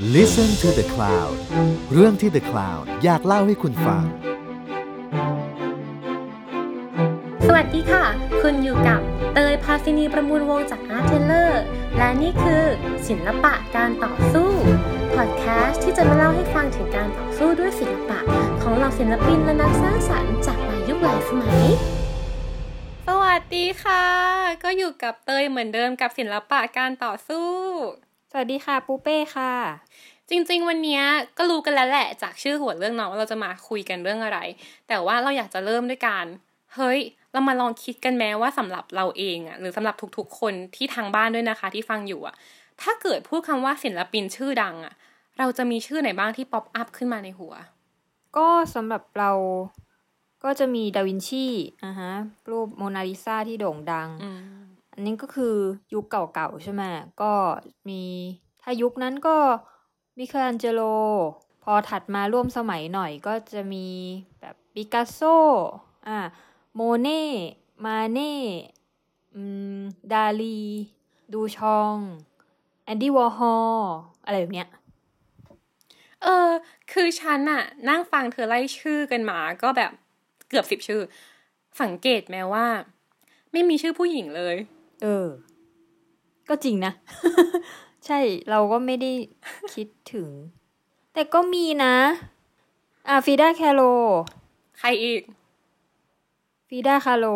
Listen to the Cloud เรื่องที่ The Cloud อยากเล่าให้คุณฟัง สวัสดีค่ะ คุณอยู่กับเตยพาซินีประมูลวงจาก Art Taylor และนี่คือศิลปะการต่อสู้ พอดแคสต์ที่จะมาเล่าให้ฟังถึงการต่อสู้ด้วยศิลปะ ของเหล่าศิลปินและนักสร้างสรรค์จากหลายยุคหลายสมัยสวัสดีค่ะ ก็อยู่กับเตยเหมือนเดิมกับศิลปะการต่อสู้ สวัสดีค่ะปูเป้ค่ะ จริงๆ วันนี้ก็รู้กันแล้วแหละจากชื่อหัวเรื่องเนาะว่าเราจะมาคุยกันเรื่องอะไร แต่ว่าเราอยากจะเริ่มด้วยการเฮ้ย เรามาลองคิดกันไหมว่าสำหรับเราเองอะหรือสำหรับทุกๆ คนที่ทางบ้านด้วยนะคะที่ฟังอยู่อะถ้าเกิดพูดคำว่าศิลปินชื่อดังอะเราจะมีชื่อไหนบ้างที่ pop up ขึ้นมาในหัว ก็สำหรับเราก็จะมีดาวินชีอ่าฮะรูปโมนาลิซาที่โด่งดัง อันนี้ก็คือยุคเก่าๆใช่ไหมก็มีถ้ายุคนั้นก็มิเคลันเจโล พอถัดมาร่วมสมัยหน่อยก็จะมีแบบปิกัสโซอ่าโมเน่ มาเน่ดาลี ดูชองแอนดี้วอร์ฮอลอะไรแบบเนี้ยเออ คือฉันอะนั่งฟังเธอไล่ชื่อกันมา ก็แบบเกือบสิบชื่อ สังเกตแม้ว่า ไม่มีชื่อผู้หญิงเลย เออ ก็จริงนะ ใช่เราก็ไม่ได้คิดถึง แต่ก็มีนะ อ่าฟีดาแคโรใครอีกฟีดาคาโล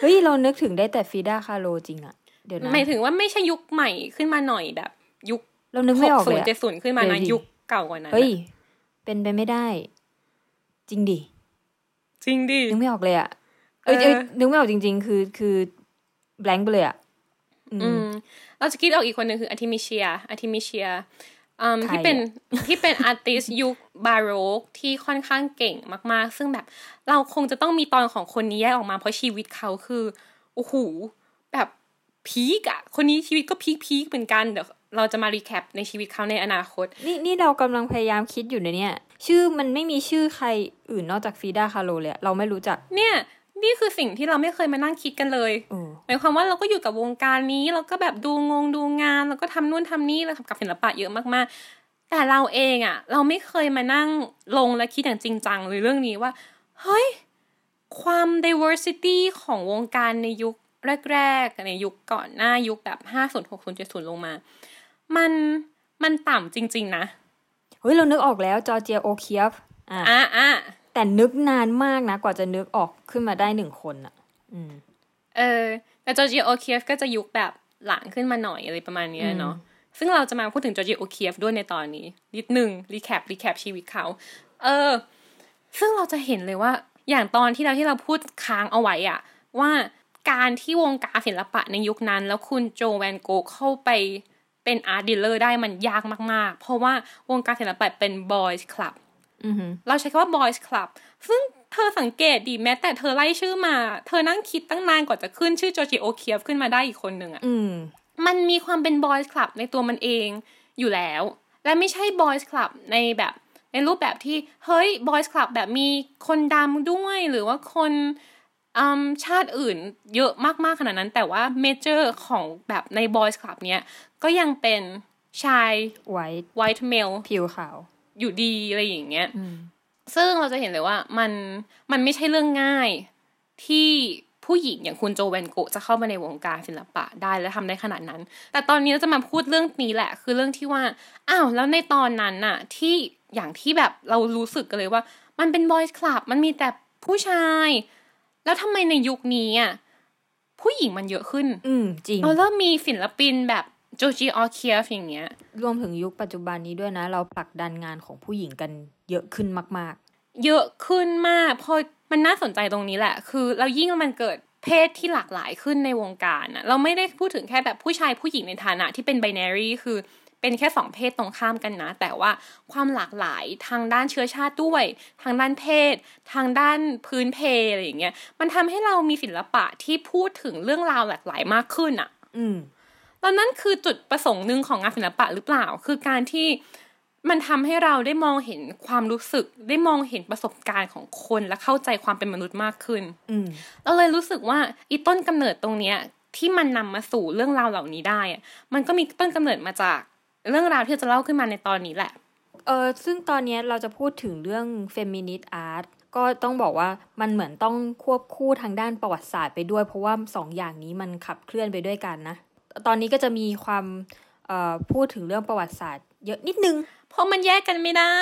เฮ้ย เรานึกถึงได้แต่ฟีดาคาโลจริงอะเดี๋ยวนะหมายถึงว่าไม่ใช่ยุคใหม่ขึ้นมาหน่อยแบบ ยุคเรานึกไม่ออกศูเลนยย์อะเจ็ดศูนย์ขึ้นมาเดี๋นะยวดิยุคเก่ากว่านั้นเฮ้ยอะเป็นไปไม่ได้ จริงดิจริงดินึกไม่ออกเลยอะเอ้ยเออเอ้ยนึกไม่ออกจริง ๆ คือคือแบงค์ไปเลยอะอืมอืมเราจะคิดออกอีกคนหนึ่งคืออาร์ติมิเชียอาร์ติมิเชียอืมใครที่เป็นอะที่เป็นอาร์ติสยุคบาโรกที่ค่อนข้างเก่งมาก ๆ ซึ่งแบบเราคงจะต้องมีตอนของคนนี้แยกออกมา เพราะชีวิตเขาคือโอ้โหแบบพีกอะคนนี้ชีวิตก็พีคพีคเหมือนกันเดี๋ยวเราจะมารีแคปในชีวิตเขาในอนาคต นี่นี่เรากำลังพยายามคิดอยู่ในเนี่ย ชื่อมันไม่มีชื่อใครอื่นนอกจากฟีดาคาโลเลยอะเราไม่รู้จัก เนี่ย นี่คือสิ่งที่เราไม่เคยมานั่งคิดกันเลยเออหมายความว่าเราก็อยู่กับวงการนี้ เราก็แบบดูงงดูงานแล้วก็ทำนู่นทำนี่เราทำกับศิลปะเยอะมากๆ แต่เราเองอะเราไม่เคยมานั่งลงและคิดอย่างจริงจังเลยเรื่องนี้ว่า เฮ้ย ความ diversity ของวงการในยุคแรกๆ ในยุคก่อนหน้ายุคแบบห้าศูนย์หกศูนย์เจ็ดศูนย์ลงมา มันมันต่ำจริง ๆ นะ เฮ้ย เรานึกออกแล้ว Georgia O'Keeffe อะอะอะ แต่นึกนานมากนะ กว่าจะนึกออกขึ้นมาได้หนึ่งคนอะอืม เออแต่ Georgia O'Keeffe ก็จะยุคแบบหลังขึ้นมาหน่อยอะไรประมาณเนี้ยเนาะซึ่งเราจะมาพูดถึง Georgia O'Keeffe ด้วยในตอนนี้ นิดหนึ่ง recap recap ชีวิตเขา เออ ซึ่งเราจะเห็นเลยว่าอย่างตอนที่เราที่เราพูดค้างเอาไว้อะว่าการที่วงการศิลปะในยุคนั้น แล้วคุณ Jo van Gogh เข้าไปเป็น art dealer ได้มันยากมาก ๆ เพราะว่าวงการศิลปะเป็น boys club อือหือ เราใช้คำว่า boys club ซึ่งเธอสังเกตดีแม้แต่เธอไล่ชื่อมา เธอนั่งคิดตั้งนานกว่าจะขึ้นชื่อ Georgia O'Keeffe ขึ้นมาได้อีกคนหนึ่งอะอืมมันมีความเป็น boys club ในตัวมันเองอยู่แล้ว และไม่ใช่ boys club ในแบบในรูปแบบที่ เฮ้ย boys club แบบมีคนดำด้วยหรือว่าคนอืมชาติอื่นเยอะมาก ๆ ขนาดนั้น แต่ว่าเมเจอร์ของแบบใน boys club เนี้ยก็ยังเป็นชายไว้ white male ผิวขาว อยู่ดีอะไรอย่างเงี้ยอืมซึ่งเราจะเห็นเลยว่ามันมันไม่ใช่เรื่องง่ายที่ผู้หญิงอย่างคุณโจแวนโกะจะเข้ามาในวงการศิลปะได้และทำได้ขนาดนั้น แต่ตอนนี้เราจะมาพูดเรื่องนี้แหละ คือเรื่องที่ว่า อ้าว แล้วในตอนนั้นน่ะ ที่อย่างที่แบบเรารู้สึกกันเลยว่า มันเป็นบอยส์คลับ มันมีแต่ผู้ชาย แล้วทำไมในยุคนี้อะผู้หญิงมันเยอะขึ้น อืมจริงเราเริ่มมีศิลปินแบบโจจีออเคียฟอย่างเงี้ย รวมถึงยุคปัจจุบันนี้ด้วยนะ เราผลักดันงานของผู้หญิงกันเยอะขึ้นมากเยอะขึ้นมากเพราะมันน่าสนใจตรงนี้แหละ คือเรายิ่งมันเกิดเพศที่หลากหลายขึ้นในวงการอะเราไม่ได้พูดถึงแค่แบบผู้ชายผู้หญิงในฐานะที่เป็นไบนารีคือเป็นแค่สองเพศตรงข้ามกันนะ แต่ว่าความหลากหลายทางด้านเชื้อชาติด้วย ทางด้านเพศ ทางด้านพื้นเพอะไรอย่างเงี้ยมันทำให้เรามีศิลปะที่พูดถึงเรื่องราวหลากหลายมากขึ้นอะๆอืม แล้วนั่นคือจุดประสงค์หนึ่งของงานศิลปะหรือเปล่า คือการที่มันทำให้เราได้มองเห็นความรู้สึก ได้มองเห็นประสบการณ์ของคนและเข้าใจความเป็นมนุษย์มากขึ้นอืมเราเลยรู้สึกว่าอีต้นกำเนิดตรงเนี้ย ที่มันนำมาสู่เรื่องราวเหล่านี้ได้อะมันก็มีต้นกำเนิดมาจากเรื่องราวที่จะเล่าขึ้นมาในตอนนี้แหละ เออซึ่งตอนนี้เราจะพูดถึงเรื่อง feminist art ก็ต้องบอกว่ามันเหมือนต้องควบคู่ทางด้านประวัติศาสตร์ไปด้วย เพราะว่าสองอย่างนี้มันขับเคลื่อนไปด้วยกันนะ ตอนนี้ก็จะมีความพูดถึงเรื่องประวัติศาสตร์ เยอะนิดนึง เพราะมันแยกกันไม่ได้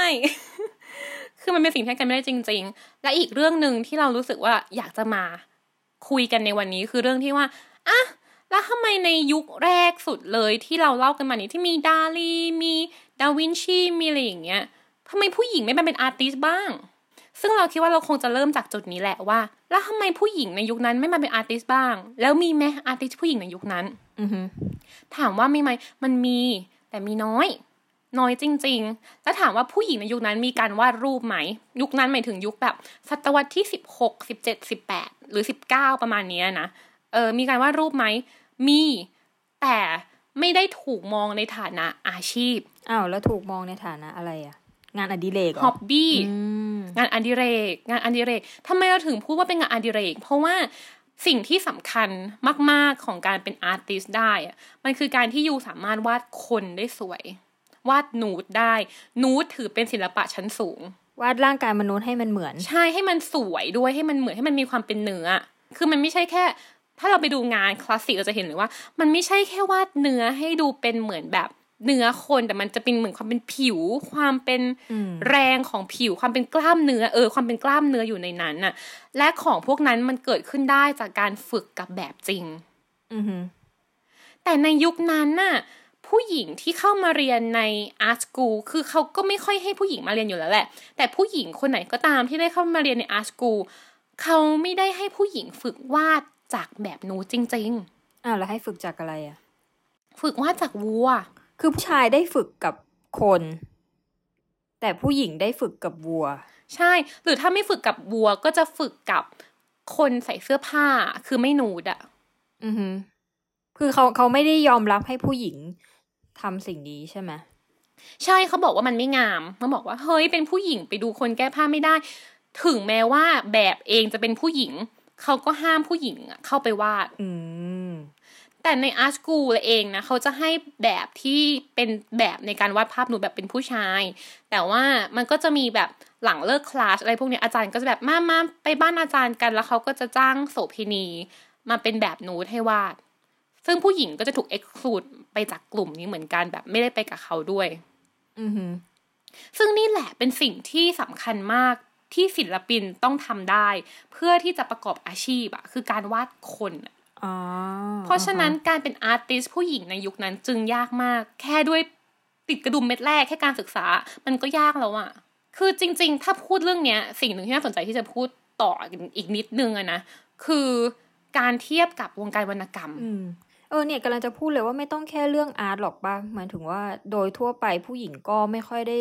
คือมันเป็นสิ่งที่แยกกันไม่ได้จริง ๆ และอีกเรื่องหนึ่งที่เรารู้สึกว่าอยากจะมาคุยกันในวันนี้คือเรื่องที่ว่าอะแล้วทำไมในยุคแรกสุดเลยที่เราเล่ากันมานี้ที่มีดาลีมีดาวินชีมีอะไรอย่างเงี้ยทำไมผู้หญิงไม่มาเป็นอาร์ติสบ้าง ซึ่งเราคิดว่าเราคงจะเริ่มจากจุดนี้แหละว่า แล้วทำไมผู้หญิงในยุคนั้นไม่มาเป็นอาร์ติสบ้าง แล้วมีไหมอาร์ติสผู้หญิงในยุคนั้น อือฮึถามว่ามีไหมมันมีแต่มีน้อย น้อยจริง ๆ แล้วถามว่าผู้หญิงในยุคนั้นมีการวาดรูปไหม ยุคนั้นหมายถึงยุคแบบศตวรรษที่สิบหกสิบเจ็ดสิบแปดหรือสิบเก้าประมาณเนี้ยนะเออมีการวาดรูปไหมมีแต่ไม่ได้ถูกมองในฐานะอาชีพอ้าวแล้วถูกมองในฐานะอะไรอะ งานอดิเรกเหรอ hobby อืมงานอดิเรก งานอดิเรกทำไมเราถึงพูดว่าเป็นงานอดิเรก เพราะว่าสิ่งที่สำคัญมาก ๆ ของการเป็น artist ได้อะมันคือการที่ you สามารถวาดคนได้สวย วาดนูดได้ นูดถือเป็นศิลปะชั้นสูง วาดร่างกายมนุษย์ให้มันเหมือน ใช่ให้มันสวยด้วยให้มันเหมือนให้มันมีความเป็นเนื้อ คือมันไม่ใช่แค่ ถ้าเราไปดูงานคลาสสิกเราจะเห็นเลยว่า มันไม่ใช่แค่วาดเนื้อให้ดูเป็นเหมือนแบบ เนื้อคนแต่มันจะเป็นเหมือนความเป็นผิว ความเป็นอืมแรงของผิว ความเป็นกล้ามเนื้อเออความเป็นกล้ามเนื้ออยู่ในนั้นน่ะ และของพวกนั้นมันเกิดขึ้นได้จากการฝึกกับแบบจริง อือฮึแต่ในยุคนั้นน่ะ ผู้หญิงที่เข้ามาเรียนใน art school คือเขาก็ไม่ค่อยให้ผู้หญิงมาเรียนอยู่แล้วแหละ แต่ผู้หญิงคนไหนก็ตามที่ได้เข้ามาเรียนใน art school เขาไม่ได้ให้ผู้หญิงฝึกวาดจากแบบนูจริงอ้าวแล้วให้ฝึกจากอะไรอะๆฝึกวาดจากวัว คือผู้ชายได้ฝึกกับคน แต่ผู้หญิงได้ฝึกกับวัว ใช่ หรือถ้าไม่ฝึกกับวัวก็จะฝึกกับคนใส่เสื้อผ้าคือไม่นูดอะอือฮึคือเขาเขาไม่ได้ยอมรับให้ผู้หญิงทำสิ่งนี้ใช่ไหมใช่เขาบอกว่ามันไม่งามเขาบอกว่าเฮ้ยเป็นผู้หญิงไปดูคนแก้ผ้าไม่ได้ ถึงแม้ว่าแบบเองจะเป็นผู้หญิง เขาก็ห้ามผู้หญิงอะเข้าไปวาด อืม แต่ในอาร์ตสกูลเองนะเขาจะให้แบบที่เป็นแบบในการวาดภาพหนูแบบเป็นผู้ชาย แต่ว่ามันก็จะมีแบบหลังเลิกคลาสอะไรพวกเนี้ยอาจารย์ก็จะแบบมามาไปบ้านอาจารย์กันแล้วเขาก็จะจ้างโสเภณีมาเป็นแบบนูดให้วาด ซึ่งผู้หญิงก็จะถูกเอ็กซ์คลูดไปจากกลุ่มนี้เหมือนกันแบบไม่ได้ไปกับเขาด้วย อือฮึซึ่งนี่แหละเป็นสิ่งที่สำคัญมากที่ศิลปินต้องทำได้ เพื่อที่จะประกอบอาชีพอะคือการวาดคนอะอ๋อ เพราะฉะนั้นการเป็นอาร์ติสผู้หญิงในยุคนั้นจึงยากมาก แค่ด้วยติดกระดุมเม็ดแรกแค่การศึกษา มันก็ยากแล้วอะคือจริง ๆ ถ้าพูดเรื่องเนี้ย สิ่งหนึ่งที่น่าสนใจที่จะพูดต่ออีกนิดนึงอะนะคือการเทียบกับวงการวรรณกรรมอืมเออเนี่ยกำลังจะพูดเลยว่าไม่ต้องแค่เรื่องอาร์ตหรอกป่ะหมายถึงว่าโดยทั่วไปผู้หญิงก็ไม่ค่อยได้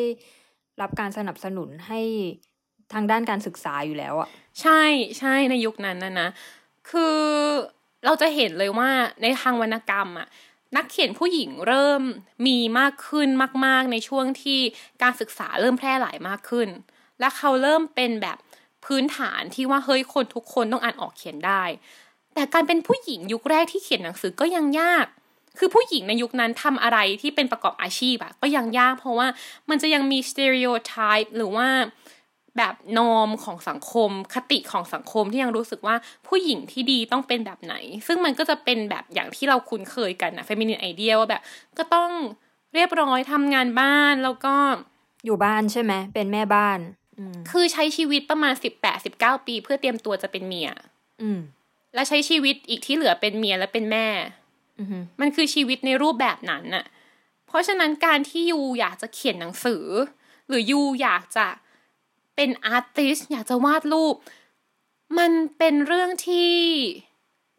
รับการสนับสนุนให้ทางด้านการศึกษาอยู่แล้วอะใช่ใช่ในยุคนั้นนะนะคือ เราจะเห็นเลยว่าในทางวรรณกรรมอะนักเขียนผู้หญิงเริ่มมีมากขึ้นมาก ๆ ในช่วงที่การศึกษาเริ่มแพร่หลายมากขึ้น และเขาเริ่มเป็นแบบพื้นฐานที่ว่าเฮ้ยคนทุกคนต้องอ่านออกเขียนได้ แต่การเป็นผู้หญิงยุคแรกที่เขียนหนังสือก็ยังยาก คือผู้หญิงในยุคนั้นทำอะไรที่เป็นประกอบอาชีพอะก็ยังยากเพราะว่ามันจะยังมี stereotype หรือว่า แบบนอมของสังคม คติของสังคมที่ยังรู้สึกว่าผู้หญิงที่ดีต้องเป็นแบบไหน ซึ่งมันก็จะเป็นแบบอย่างที่เราคุ้นเคยกันนะ feminine idea ว่าแบบ ก็ต้องเรียบร้อยทำงานบ้านแล้วก็อยู่บ้านใช่ไหมเป็นแม่บ้านอืมคือใช้ชีวิตประมาณสิบแปดสิบเก้าปี เพื่อเตรียมตัวจะเป็นเมีย อืม และใช้ชีวิตอีกที่เหลือเป็นเมียและเป็นแม่อือฮึมันคือชีวิตในรูปแบบนั้นน่ะ เพราะฉะนั้นการที่ยูอยากจะเขียนหนังสือ หรือยูอยากจะ เป็นอาร์ติสอยากจะวาดรูป มันเป็นเรื่องที่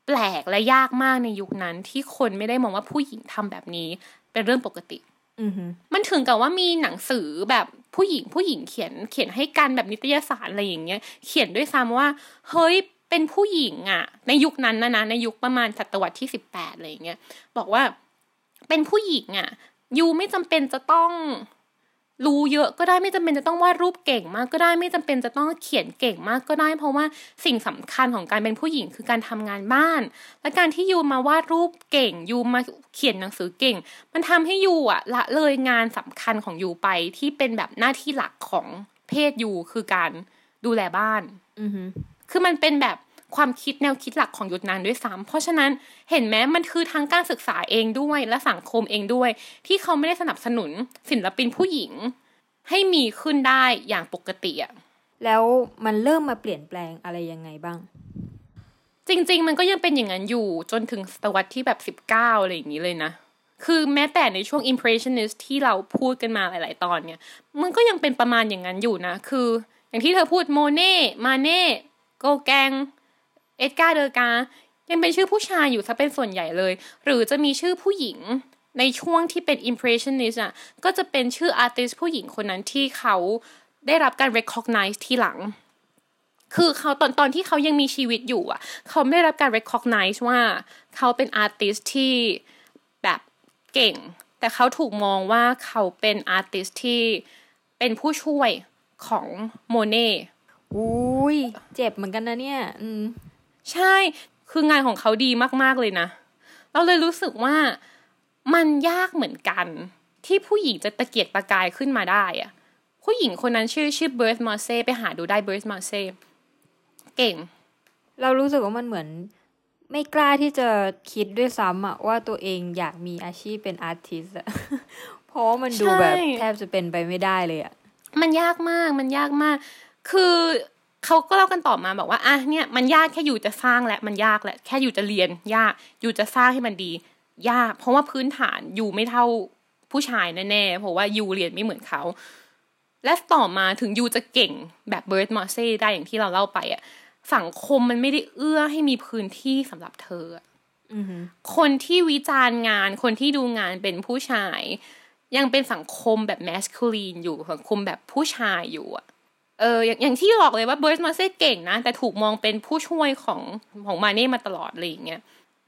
แปลกและยากมากในยุคนั้น ที่คนไม่ได้มองว่าผู้หญิงทำแบบนี้ เป็นเรื่องปกติอือฮึมันถึงกับว่ามีหนังสือแบบผู้หญิงผู้หญิงเขียนเขียนให้กันแบบนิตยสารอะไรอย่างเงี้ย เขียนด้วยซ้ำว่า เฮ้ยเป็นผู้หญิงอะในยุคนั้นนะนะในยุคประมาณศตวรรษที่สิบแปดอะไรอย่างเงี้ยบอกว่าเป็นผู้หญิงอะยูไม่จำเป็นจะต้อง รู้เยอะก็ได้ไม่จำเป็นจะต้องวาดรูปเก่งมากก็ได้ไม่จำเป็นจะต้องเขียนเก่งมากก็ได้ เพราะว่าสิ่งสำคัญของการเป็นผู้หญิงคือการทำงานบ้าน และการที่ยูมาวาดรูปเก่งยูมาเขียนหนังสือเก่ง มันทำให้ยูอะละเลยงานสำคัญของยูไปที่เป็นแบบหน้าที่หลักของเพศยูคือการดูแลบ้าน อือฮึคือมันเป็นแบบ ความคิดแนวคิดหลักของยุทธนานด้วยซ้ำเพราะฉะนั้นเห็นไหมมันคือทั้งการศึกษาเองด้วยและสังคมเองด้วย ที่เขาไม่ได้สนับสนุนศิลปินผู้หญิง ให้มีขึ้นได้อย่างปกติอะแล้วมันเริ่มมาเปลี่ยนแปลงอะไรยังไงบ้าง จริง ๆ มันก็ยังเป็นอย่างนั้นอยู่จนถึงศตวรรษที่แบบสิบเก้าอะไรอย่างนี้เลยนะคือแม้แต่ในช่วง impressionist ที่เราพูดกันมาหลาย ๆ ตอนเนี่ย มันก็ยังเป็นประมาณอย่างนั้นอยู่นะ คือ อย่างที่เธอพูด Monet Manet Gauguin Edgar Degas ยังเป็นชื่อผู้ชายอยู่ซะเป็นส่วนใหญ่เลย หรือจะมีชื่อผู้หญิงในช่วงที่เป็น impressionist อะก็จะเป็นชื่อ artist ผู้หญิงคนนั้นที่เขาได้รับการ recognize ทีหลัง คือเขาตอนตอนที่เขายังมีชีวิตอยู่อะ เขาไม่ได้รับการ recognize ว่าเขาเป็น artist ที่แบบเก่ง แต่เขาถูกมองว่าเขาเป็น artist ที่เป็นผู้ช่วยของโมเน่อุ้ยเจ็บเหมือนกันนะเนี่ย อืม ใช่ คืองานของเขาดีมากๆเลยนะ เราเลยรู้สึกว่ามันยากเหมือนกัน ที่ผู้หญิงจะตะเกียกตะกายขึ้นมาได้อะผู้หญิงคนนั้นชื่อชื่อเบิร์ธมาเซ่ไปหาดูได้เบิร์ธมาเซ่เก่ง เรารู้สึกว่ามันเหมือนไม่กล้าที่จะคิดด้วยซ้ำอะว่าตัวเองอยากมีอาชีพเป็นอาร์ติสอะเพราะว่ามันดูแบบใช่แทบจะเป็นไปไม่ได้เลยอะมันยากมากมันยากมาก คือ เขาก็เล่ากันต่อมาบอกว่าอะเนี่ยมันยากแค่อยู่จะสร้างแหละมันยากแหละแค่อยู่จะเรียนยากอยู่จะสร้างให้มันดี ยาก เพราะว่าพื้นฐานอยู่ไม่เท่าผู้ชายแน่ๆเพราะว่ายูเรียนไม่เหมือนเขาและต่อมาถึง you จะเก่งแบบ Berthe Morisot ได้อย่างที่เราเล่าไปอะสังคมมันไม่ได้เอื้อให้มีพื้นที่สำหรับเธออะอือฮึคนที่วิจารณ์งาน คนที่ดูงานเป็นผู้ชาย ยังเป็นสังคมแบบ masculine อยู่สังคมแบบผู้ชายอยู่อะ เอออย่างอย่างที่บอกเลยว่า Berthe Morisot เก่งนะ แต่ถูกมองเป็นผู้ช่วยของของ Manet มาตลอดอะไรอย่างเงี้ย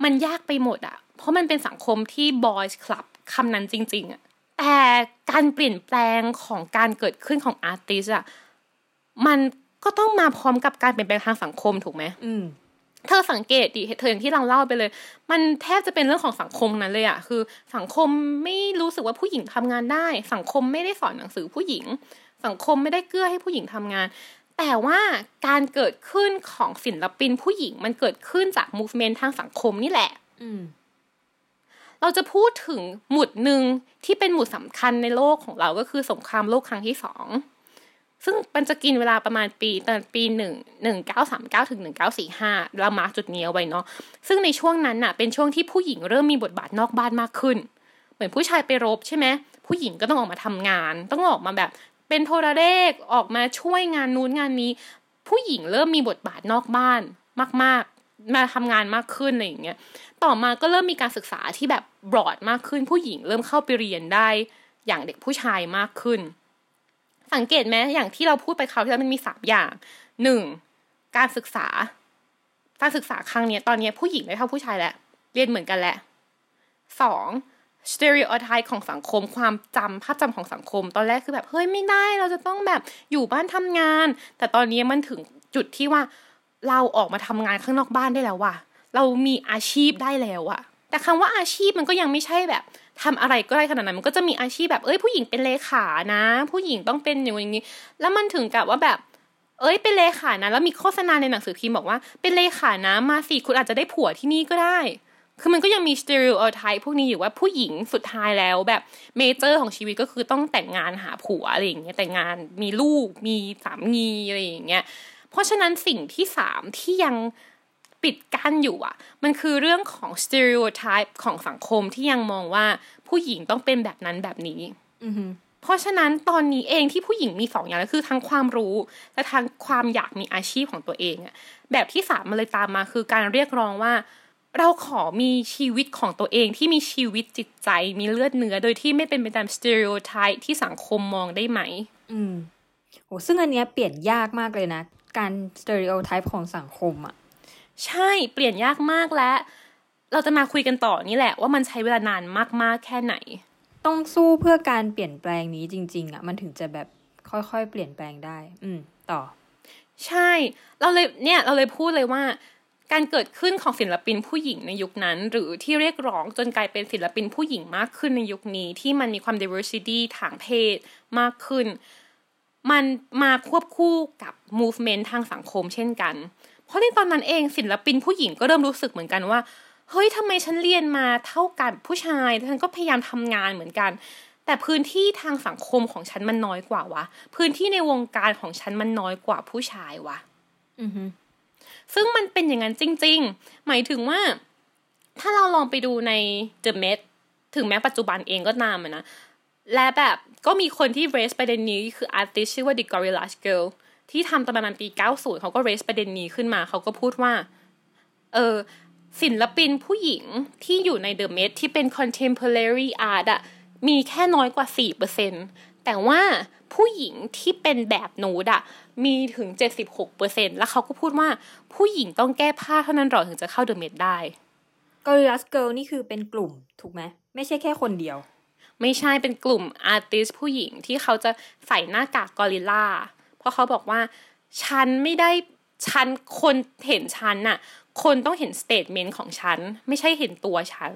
มันยากไปหมดอะเพราะมันเป็นสังคมที่ boys clubคำนั้นจริงๆอะแต่การเปลี่ยนแปลงของการเกิดขึ้นของอาร์ติสอะมันก็ต้องมาพร้อมกับการเปลี่ยนแปลงทางสังคมถูกไหมอืมเธอสังเกตดิเธออย่างที่เราเล่าไปเลย มันแทบจะเป็นเรื่องของสังคมนั้นเลยอะคือ สังคมไม่รู้สึกว่าผู้หญิงทำงานได้ สังคมไม่ได้สอนหนังสือผู้หญิง สังคมไม่ได้เกื้อให้ผู้หญิงทำงาน แต่ว่าการเกิดขึ้นของศิลปินผู้หญิงมันเกิดขึ้นจาก movement ทางสังคมนี่แหละ อืมเราจะพูดถึงหมุดหนึ่งที่เป็นหมุดสำคัญในโลกของเราก็คือสงครามโลกครั้งที่สองซึ่งมันจะกินเวลาประมาณปีตอนปีหนึ่งหนึ่งเก้าสามเก้าถึงหนึ่งเก้าสี่ห้าเรามาร์กจุดนี้เอาไว้เนาะซึ่งในช่วงนั้นน่ะ เป็นช่วงที่ผู้หญิงเริ่มมีบทบาทนอกบ้านมากขึ้น เหมือนผู้ชายไปรบใช่ไหมผู้หญิงก็ต้องออกมาทำงาน ต้องออกมาแบบ เป็นโทรเลขออกมาช่วยงานนู้นงานนี้ ผู้หญิงเริ่มมีบทบาทนอกบ้านมาก ๆ มาทำงานมากขึ้นอะไรอย่างเงี้ยต่อมาก็เริ่มมีการศึกษาที่แบบบรอดมากขึ้น ผู้หญิงเริ่มเข้าไปเรียนได้อย่างเด็กผู้ชายมากขึ้น สังเกตไหมอย่างที่เราพูดไปคราวที่แล้วมันมีสามอย่างหนึ่งการศึกษา การศึกษาครั้งเนี้ยตอนเนี้ยผู้หญิงได้เท่าผู้ชายแล้วเรียนเหมือนกันแหละสอง stereotype ของสังคม ความจำภาพจำของสังคม ตอนแรกคือแบบเฮ้ยไม่ได้เราจะต้องแบบอยู่บ้านทำงาน แต่ตอนนี้มันถึงจุดที่ว่าเราออกมาทำงานข้างนอกบ้านได้แล้วว่ะ เรามีอาชีพได้แล้วอะแต่คำว่าอาชีพมันก็ยังไม่ใช่แบบทำอะไรก็ได้ขนาดนั้น มันก็จะมีอาชีพแบบเอ้ยผู้หญิงเป็นเลขานะ ผู้หญิงต้องเป็นอย่างนี้ แล้วมันถึงกับว่าแบบ เอ้ยเป็นเลขานะ แล้วมีโฆษณาในหนังสือพิมพ์บอกว่า เป็นเลขานะมาสิคุณอาจจะได้ผัวที่นี่ก็ได้ คือมันก็ยังมีสเตอริโอไทป์พวกนี้อยู่ว่าผู้หญิงสุดท้ายแล้วแบบmajor ของชีวิตก็คือต้องแต่งงานหาผัวอะไรอย่างเงี้ยแต่งงานมีลูกมีสามีอะไรอย่างเงี้ยเพราะฉะนั้นสิ่งที่สามที่ยังปิดกั้นอยู่อะ มันคือเรื่องของ stereotype ของสังคมที่ยังมองว่าผู้หญิงต้องเป็นแบบนั้นแบบนี้อือฮึเพราะฉะนั้นตอนนี้เองที่ผู้หญิงมีสองอย่างก็คือทั้งความรู้และทั้งความอยากมีอาชีพของตัวเองอะแบบที่สามมันเลยตามมาคือการเรียกร้องว่า เราขอมีชีวิตของตัวเองที่มีชีวิตจิตใจมีเลือดเนื้อ โดยที่ไม่เป็นไปตาม stereotype ที่สังคมมองได้ไหม อืมโอ้ซึ่งอันเนี้ยเปลี่ยนยากมากเลยนะ การ stereotype ของสังคมอะใช่เปลี่ยนยากมากและ เราจะมาคุยกันต่อนี่แหละว่ามันใช้เวลานานมากๆแค่ไหน ต้องสู้เพื่อการเปลี่ยนแปลงนี้จริง ๆอะมันถึงจะแบบค่อยๆเปลี่ยนแปลงได้ อืม ต่อ ใช่ เราเลยเนี่ย เราเลยพูดเลยว่า การเกิดขึ้นของศิลปินผู้หญิงในยุคนั้น หรือที่เรียกร้องจนกลายเป็นศิลปินผู้หญิงมากขึ้นในยุคนี้ ที่มันมีความ diversity ทางเพศมากขึ้น มันมาควบคู่กับ movement ทางสังคมเช่นกัน เพราะในตอนนั้นเองศิลปินผู้หญิงก็เริ่มรู้สึกเหมือนกันว่า เฮ้ยทำไมฉันเรียนมาเท่ากันผู้ชายฉันก็พยายามทำงานเหมือนกันแต่พื้นที่ทางสังคมของฉันมันน้อยกว่าวะ พื้นที่ในวงการของฉันมันน้อยกว่าผู้ชายวะ อือฮึ ซึ่งมันเป็นอย่างนั้นจริง ๆ หมายถึงว่า ถ้าเราลองไปดูใน The Met ถึงแม้ปัจจุบันเองก็ตามนะ และแบบก็มีคนที่ raise ประเด็นนี้คืออาร์ติสชื่อว่า The Gorillaz Girl ที่ทำตอนประมาณปี 90 เขาก็ raise ประเด็นนี้ขึ้นมา เขาก็พูดว่า เออศิลปินผู้หญิงที่อยู่ใน The Met ที่เป็น contemporary art อะมีแค่น้อยกว่า 4% แต่ว่าผู้หญิงที่เป็นแบบนูดอะมีถึง 76%แล้วเขาก็พูดว่าผู้หญิงต้องแก้ผ้าเท่านั้นหรอถึงจะเข้า The Met ได้ Guerrilla Girls นี่คือเป็นกลุ่มถูกไหม ไม่ใช่แค่คนเดียว ไม่ใช่เป็นกลุ่ม artist ผู้หญิงที่เขาจะใส่หน้ากากกอริลลาเพราะเขาบอกว่า ฉันไม่ได้ฉันคนเห็นฉันน่ะ คนต้องเห็น statement ของฉัน ไม่ใช่เห็นตัวฉัน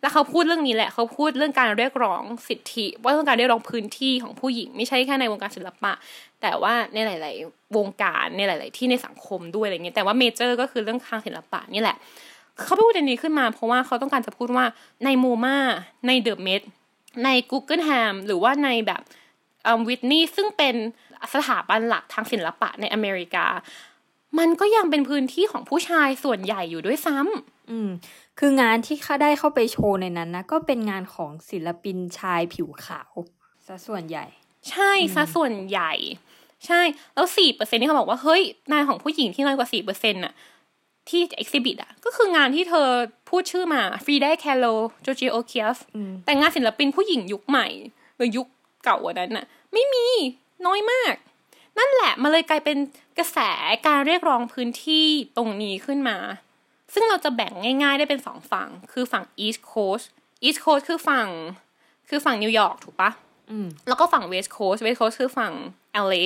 แล้วเขาพูดเรื่องนี้แหละเขาพูดเรื่องการเรียกร้องสิทธิ ว่าต้องการเรียกร้องพื้นที่ของผู้หญิง ไม่ใช่แค่ในวงการศิลปะ แต่ว่าในหลาย ๆ วงการในหลาย ๆ ที่ในสังคมด้วยอะไรเงี้ยแต่ว่าเมเจอร์ก็คือเรื่องทางศิลปะนี่แหละเขาพูดอันนี้ขึ้นมา เพราะว่าเขาต้องการจะพูดว่าในโมมาในเดอะเมดใน Google Ham หรือว่าในแบบวิทนีซึ่งเป็นสถาบันหลักทางศิลปะในอเมริกา มันก็ยังเป็นพื้นที่ของผู้ชายส่วนใหญ่อยู่ด้วยซ้ำอืม คืองานที่เขาได้เข้าไปโชว์ในนั้นนะก็เป็นงานของศิลปินชายผิวขาวซะส่วนใหญ่ ใช่ซะส่วนใหญ่ ใช่ แล้วสี่เปอร์เซ็นที่เขาบอกว่าเฮ้ยงานของผู้หญิงที่น้อยกว่าสี่เปอร์เซ็นต์น่ะที่ exhibit อะก็คืองานที่เธอพูดชื่อมา Frida Kahlo Georgia O'Keeffe อืมแต่งานศิลปินผู้หญิงยุคใหม่ หรือยุคเก่ากว่านั้นน่ะ ไม่มีน้อยมาก นั่นแหละมันเลยกลายเป็นกระแสการเรียกร้องพื้นที่ตรงนี้ขึ้นมา ซึ่งเราจะแบ่งง่ายๆได้เป็นสองฝั่ง คือฝั่ง East Coast East Coast คือฝั่ง คือฝั่งนิวยอร์กถูกปะอืมแล้วก็ฝั่ง West Coast West Coast คือฝั่ง LA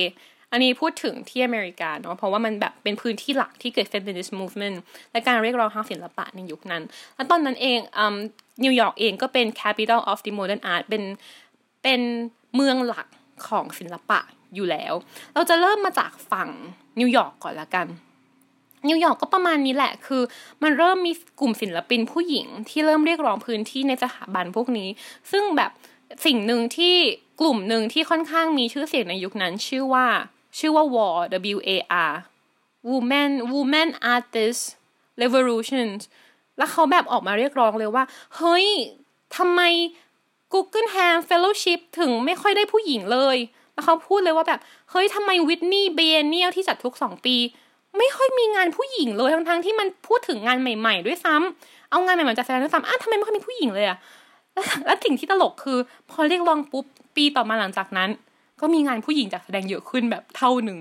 อันนี้พูดถึงที่อเมริกาเนาะ เพราะว่ามันแบบเป็นพื้นที่หลักที่เกิด feminist movement และการเรียกร้องทางศิลปะในยุคนั้น และตอนนั้นเองนิวยอร์กเองก็เป็น capital of the modern art เป็น เป็นเมืองหลักของศิลปะอยู่แล้ว เราจะเริ่มมาจากฝั่งนิวยอร์กก่อนละกัน นิวยอร์กก็ประมาณนี้แหละ คือมันเริ่มมีกลุ่มศิลปินผู้หญิงที่เริ่มเรียกร้องพื้นที่ในสถาบันพวกนี้ ซึ่งแบบสิ่งหนึ่งที่กลุ่มหนึ่งที่ค่อนข้างมีชื่อเสียงในยุคนั้น ชื่อว่าชื่อว่า WAR W A R Women Women Artists Revolution แล้วเขาแบบออกมาเรียกร้องเลยว่า เฮ้ยทำไม Google Ham Fellowship ถึงไม่ค่อยได้ผู้หญิงเลย แล้วเขาพูดเลยว่าแบบ เฮ้ยทำไมวิทนีย์เบียเนียลที่จัดทุกสองปี ไม่ค่อยมีงานผู้หญิงเลยทั้งๆที่มันพูดถึงงานใหม่ ๆ ด้วยซ้ำเอางานใหม่ๆจากแสดงด้วยซ้ำอ้าวทำไมไม่ค่อยมีผู้หญิงเลยอะแล้วแล้วสิ่งที่ตลกคือ พอเรียกร้องปุ๊บปีต่อมาหลังจากนั้น ก็มีงานผู้หญิงจากแสดงเยอะขึ้นแบบเท่าหนึ่ง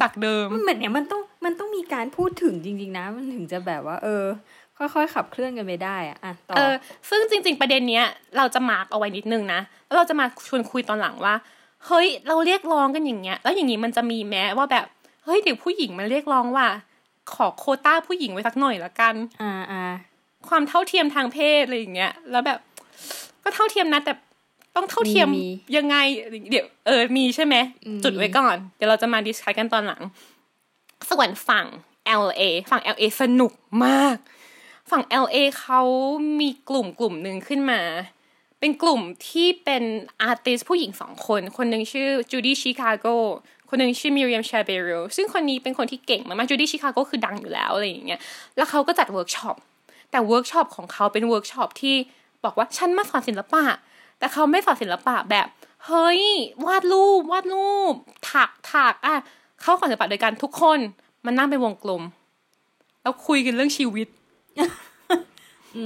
จากเดิมมันเหมือนเนี่ยมันต้องมันต้องมีการพูดถึงจริง ๆ นะ มันถึงจะแบบว่า เออ ค่อยๆขับเคลื่อนกันไปได้อะอะต่อเออซึ่งจริง ๆ ประเด็นเนี้ย เราจะมาร์กเอาไว้นิดนึงนะแล้วเราจะมาชวนคุยตอนหลังว่าเฮ้ยเราเรียกร้องกันอย่างเงี้ย แล้วอย่างงี้มันจะมีแม้ว่าแบบเฮ้ยเดี๋ยวผู้หญิงมันเรียกร้องว่า ขอโควต้าผู้หญิงไว้สักหน่อยละกัน อ่าอ่าความเท่าเทียมทางเพศอะไรอย่างเงี้ย แล้วแบบ ก็เท่าเทียมนะแต่ต้องเท่าเทียมมียังไง เดี๋ยวเออมีใช่ไหมอืมจุดไว้ก่อน เดี๋ยวเราจะมา discuss กันตอนหลัง ส่วนฝั่ง LA ฝั่ง LA สนุกมาก ฝั่ง LA เขามีกลุ่มกลุ่มหนึ่งขึ้นมา เป็นกลุ่มที่เป็น artist ผู้หญิงสองคน คนหนึ่งชื่อ Judy Chicago คนหนึ่งชื่อ Miriam Schapiro ซึ่งคนนี้เป็นคนที่เก่งมากๆ Judy Chicago คือดังอยู่แล้วอะไรอย่างเงี้ยแล้วเขาก็จัดเวิร์กช็อปแต่เวิร์กช็อปของเขาเป็นเวิร์กช็อปที่บอกว่าฉันมาสอนศิลปะ แต่เขาไม่สอนศิลปะแบบ เฮ้ยวาดรูปวาดรูป ถักถักอะเขาสอนศิลปะโดยการทุกคนมานั่งเป็นวงกลม แล้วคุยกันเรื่องชีวิต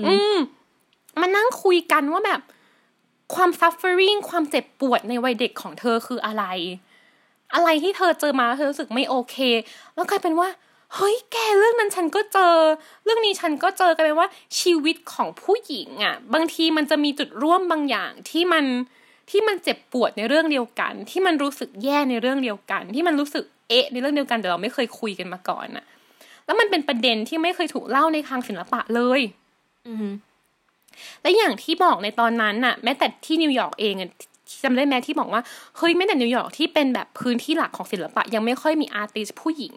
อืมมานั่งคุยกันว่าแบบ ความ suffering ความเจ็บปวดในวัยเด็กของเธอคืออะไร อะไรที่เธอเจอมาแล้วเธอรู้สึกไม่โอเค แล้วกลายเป็นว่าเฮ้ยแกเรื่องนั้นฉันก็เจอ เรื่องนี้ฉันก็เจอกลายเป็นว่าชีวิตของผู้หญิงอะ่ะ บางทีมันจะมีจุดร่วมบางอย่างที่มันที่มันเจ็บปวดในเรื่องเดียวกัน ที่มันรู้สึกแย่ในเรื่องเดียวกัน ที่มันรู้สึกเอ๊ะในเรื่องเดียวกันแต่เราไม่เคยคุยกันมาก่อนอะแล้วมันเป็นประเด็นที่ไม่เคยถูกเล่าในทางศิลปะเลยอืมและอย่างที่บอกในตอนนั้นน่ะ แม้แต่ที่นิวยอร์กเองอะ จำได้แม้ที่บอกว่าเฮ้ยแม้แต่นิวยอร์กที่เป็นแบบพื้นที่หลักของศิลปะ ยังไม่ค่อยมี artist ผู้หญิง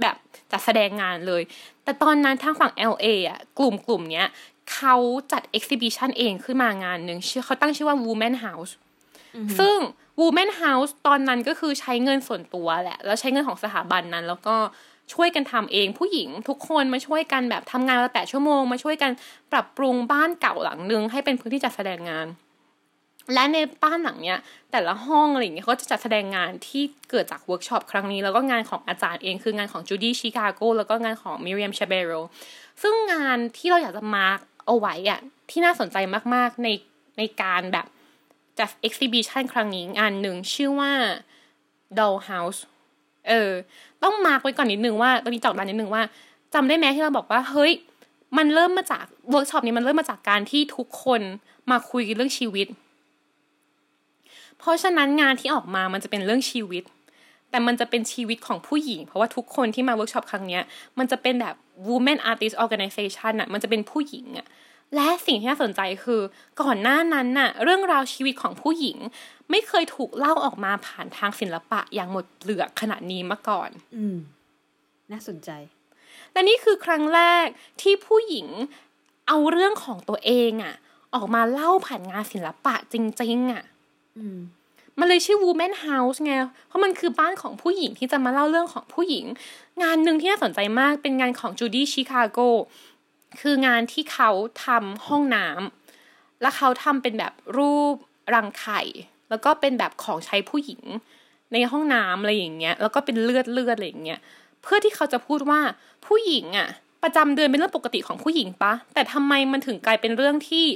แบบจัดแสดงงานเลย แต่ตอนนั้นทางฝั่ง LA อะกลุ่มกลุ่มเนี้ยเขาจัด exhibition เองขึ้นมางานหนึ่งชื่อเขาตั้งชื่อว่า Woman House ซึ่ง Woman House ตอนนั้นก็คือใช้เงินส่วนตัวแหละ แล้วใช้เงินของสถาบันนั้น แล้วก็ช่วยกันทำเองผู้หญิงทุกคนมาช่วยกันแบบทำงานมาแปดชั่วโมง มาช่วยกันปรับปรุงบ้านเก่าหลังนึงให้เป็นพื้นที่จัดแสดงงาน และในบ้านหลังเนี้ยแต่ละห้องอะไรอย่างเงี้ยเขาจะจัดแสดงงานที่เกิดจากเวิร์กช็อปครั้งนี้ แล้วก็งานของอาจารย์เองคืองานของจูดี้ชิคาโกแล้วก็งานของมิเรียมชาปิโรซึ่งงานที่เราอยากจะ mark เอาไว้อะที่น่าสนใจมากๆในในการแบบจัด exhibition ครั้งนี้งานหนึ่งชื่อว่า Doll House เออ ต้อง mark ไว้ก่อนนิดนึงว่าตอนนี้จดกันนิดนึงว่าจำได้ไหมที่เราบอกว่า เฮ้ย มันเริ่มมาจากเวิร์กช็อปนี้มันเริ่มมาจากการที่ทุกคนมาคุยกันเรื่องชีวิต เพราะฉะนั้นงานที่ออกมามันจะเป็นเรื่องชีวิต แต่มันจะเป็นชีวิตของผู้หญิง เพราะว่าทุกคนที่มาเวิร์กช็อปครั้งเนี้ย มันจะเป็นแบบ women artist organization อะมันจะเป็นผู้หญิงอะและสิ่งที่น่าสนใจคือก่อนหน้านั้นน่ะเรื่องราวชีวิตของผู้หญิง ไม่เคยถูกเล่าออกมาผ่านทางศิลปะอย่างหมดเปลือกขนาดนี้มาก่อน อืม น่าสนใจ และนี่คือครั้งแรกที่ผู้หญิงเอาเรื่องของตัวเองอะออกมาเล่าผ่านงานศิลปะจริงๆอะอื มันเลยชื่อ Woman House ไง เพราะมันคือบ้านของผู้หญิงที่จะมาเล่าเรื่องของผู้หญิง งานหนึ่งที่น่าสนใจมากเป็นงานของจูดี้ชิคาโกคืองานที่เขาทำห้องน้ำแล้วเขาทำเป็นแบบรูปรังไข่ แล้วก็เป็นแบบของใช้ผู้หญิง ในห้องน้ำอะไรอย่างเงี้ย แล้วก็เป็นเลือดเลือดอะไรอย่างเงี้ย เพื่อที่เขาจะพูดว่าผู้หญิงอะประจำเดือนเป็นเรื่องปกติของผู้หญิงปะ แต่ทำไมมันถึงกลายเป็นเรื่องที่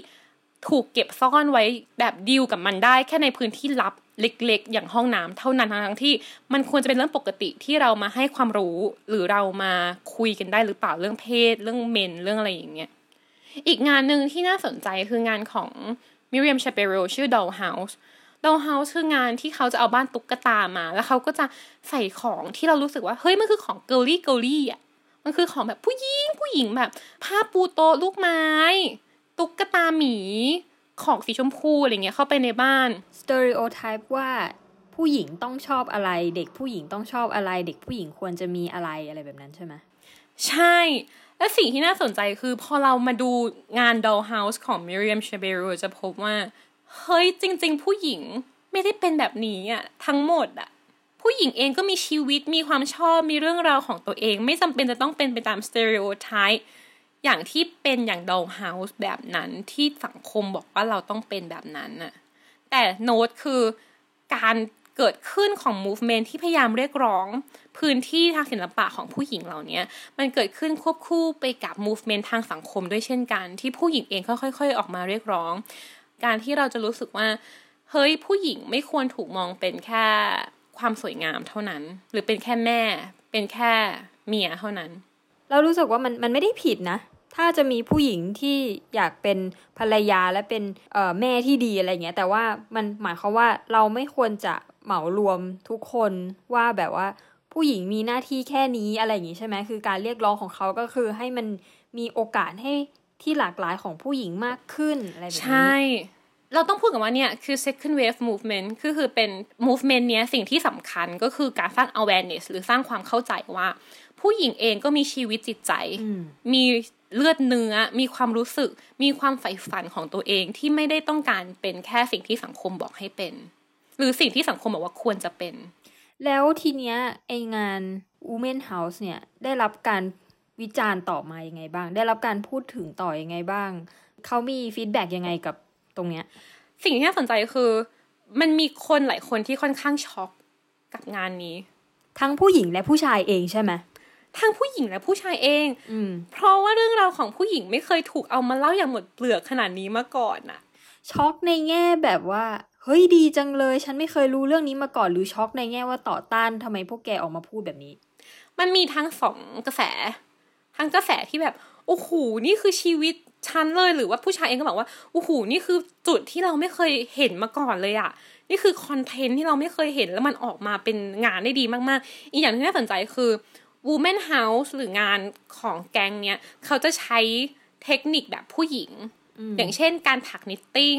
ถูกเก็บซ่อนไว้แบบดีลกับมันได้ แค่ในพื้นที่ลับเล็กๆ อย่างห้องน้ำเท่านั้นทั้งที่ มันควรจะเป็นเรื่องปกติที่เรามาให้ความรู้ หรือเรามาคุยกันได้หรือเปล่าเรื่องเพศ เรื่องเมนเรื่องอะไรอย่างเงี้ยอีกงานหนึ่งที่น่าสนใจคืองานของมิเรียมชาปิโรชื่อ Doll House Doll House คืองานที่เขาจะเอาบ้านตุ๊กตามา แล้วเขาก็จะใส่ของที่เรารู้สึกว่า เฮ้ย มันคือของ girly girly อะมันคือของแบบผู้หญิงผู้หญิงแบบ ผ้าปูโต๊ะลูกไม้ ตุ๊กตาหมีของสีชมพูอะไรเงี้ยเข้าไปในบ้าน stereotype ว่าผู้หญิงต้องชอบอะไร เด็กผู้หญิงต้องชอบอะไร เด็กผู้หญิงควรจะมีอะไรอะไรแบบนั้นใช่ไหมใช่ และสิ่งที่น่าสนใจคือพอเรามาดูงาน Doll House ของ Miriam c h a b e r o จะพบว่า เฮ้ยจริง ๆ ผู้หญิงไม่ได้เป็นแบบนี้อะทั้งหมดอะผู้หญิงเองก็มีชีวิตมีความชอบมีเรื่องราวของตัวเอง ไม่จำเป็นจะต้องเป็นไปตาม stereotype อ อย่างที่เป็นอย่าง Doll House แบบนั้นที่สังคมบอกว่าเราต้องเป็นแบบนั้นน่ะแต่โน้ตคือการเกิดขึ้นของ movement ที่พยายามเรียกร้อง พื้นที่ทางศิลปะของผู้หญิงเหล่านี้มันเกิดขึ้นควบคู่ไปกับ movement ทางสังคมด้วยเช่นกัน ที่ผู้หญิงเองก็ค่อย ๆ ออกมาเรียกร้อง การที่เราจะรู้สึกว่า เฮ้ยผู้หญิงไม่ควรถูกมองเป็นแค่ความสวยงามเท่านั้น หรือเป็นแค่แม่ เป็นแค่เมียเท่านั้น เรารู้สึกว่ามันมันไม่ได้ผิดนะ ถ้าจะมีผู้หญิงที่อยากเป็นภรรยาและเป็นเอ่อแม่ที่ดีอะไรเงี้ยแต่ว่ามันหมายความว่าเราไม่ควรจะเหมารวมทุกคนว่าแบบว่าผู้หญิงมีหน้าที่แค่นี้อะไรอย่างงี้ใช่ไหมคือการเรียกร้องของเขาก็คือให้มันมีโอกาสให้ที่หลากหลายของผู้หญิงมากขึ้นอะไรแบบนี้ใช่เราต้องพูดกันว่าเนี่ยคือ second wave movement คือคือเป็น movement เนี้ยสิ่งที่สำคัญก็คือการสร้าง awareness หรือสร้างความเข้าใจว่า ผู้หญิงเองก็มีชีวิตจิตใจอืมมี เลือดเนื้อมีความรู้สึก มีความใฝ่ฝันของตัวเองที่ไม่ได้ต้องการเป็นแค่สิ่งที่สังคมบอกให้เป็น หรือสิ่งที่สังคมบอกว่าควรจะเป็น แล้วทีเนี้ยไองาน Women House เนี่ยได้รับการวิจารณ์ต่อมายังไงบ้าง ได้รับการพูดถึงต่อยังไงบ้าง เขามี feedback ยังไงกับตรงเนี้ย สิ่งที่น่าสนใจคือ มันมีคนหลายคนที่ค่อนข้างช็อกกับงานนี้ ทั้งผู้หญิงและผู้ชายเองใช่ไหม ทั้งผู้หญิงและผู้ชายเองอืมเพราะว่าเรื่องราวของผู้หญิงไม่เคยถูกเอามาเล่าอย่างหมดเปลือกขนาดนี้มาก่อนน่ะช็อกในแง่แบบว่าเฮ้ยดีจังเลย ฉันไม่เคยรู้เรื่องนี้มาก่อนหรือช็อกในแง่ว่าต่อต้านทำไมพวกแกออกมาพูดแบบนี้ มันมีทั้งสองกระแส ทั้งกระแสที่แบบโอ้โหนี่คือชีวิตฉันเลยหรือว่าผู้ชายเองก็บอกว่าโอ้โหนี่คือจุดที่เราไม่เคยเห็นมาก่อนเลยอะนี่คือคอนเทนต์ที่เราไม่เคยเห็นแล้วมันออกมาเป็นงานได้ดีมากๆ อีกอย่างที่น่าสนใจคือ Woman House หรืองานของแก๊งเนี้ยเขาจะใช้เทคนิคแบบผู้หญิง อย่างเช่นการถัก knitting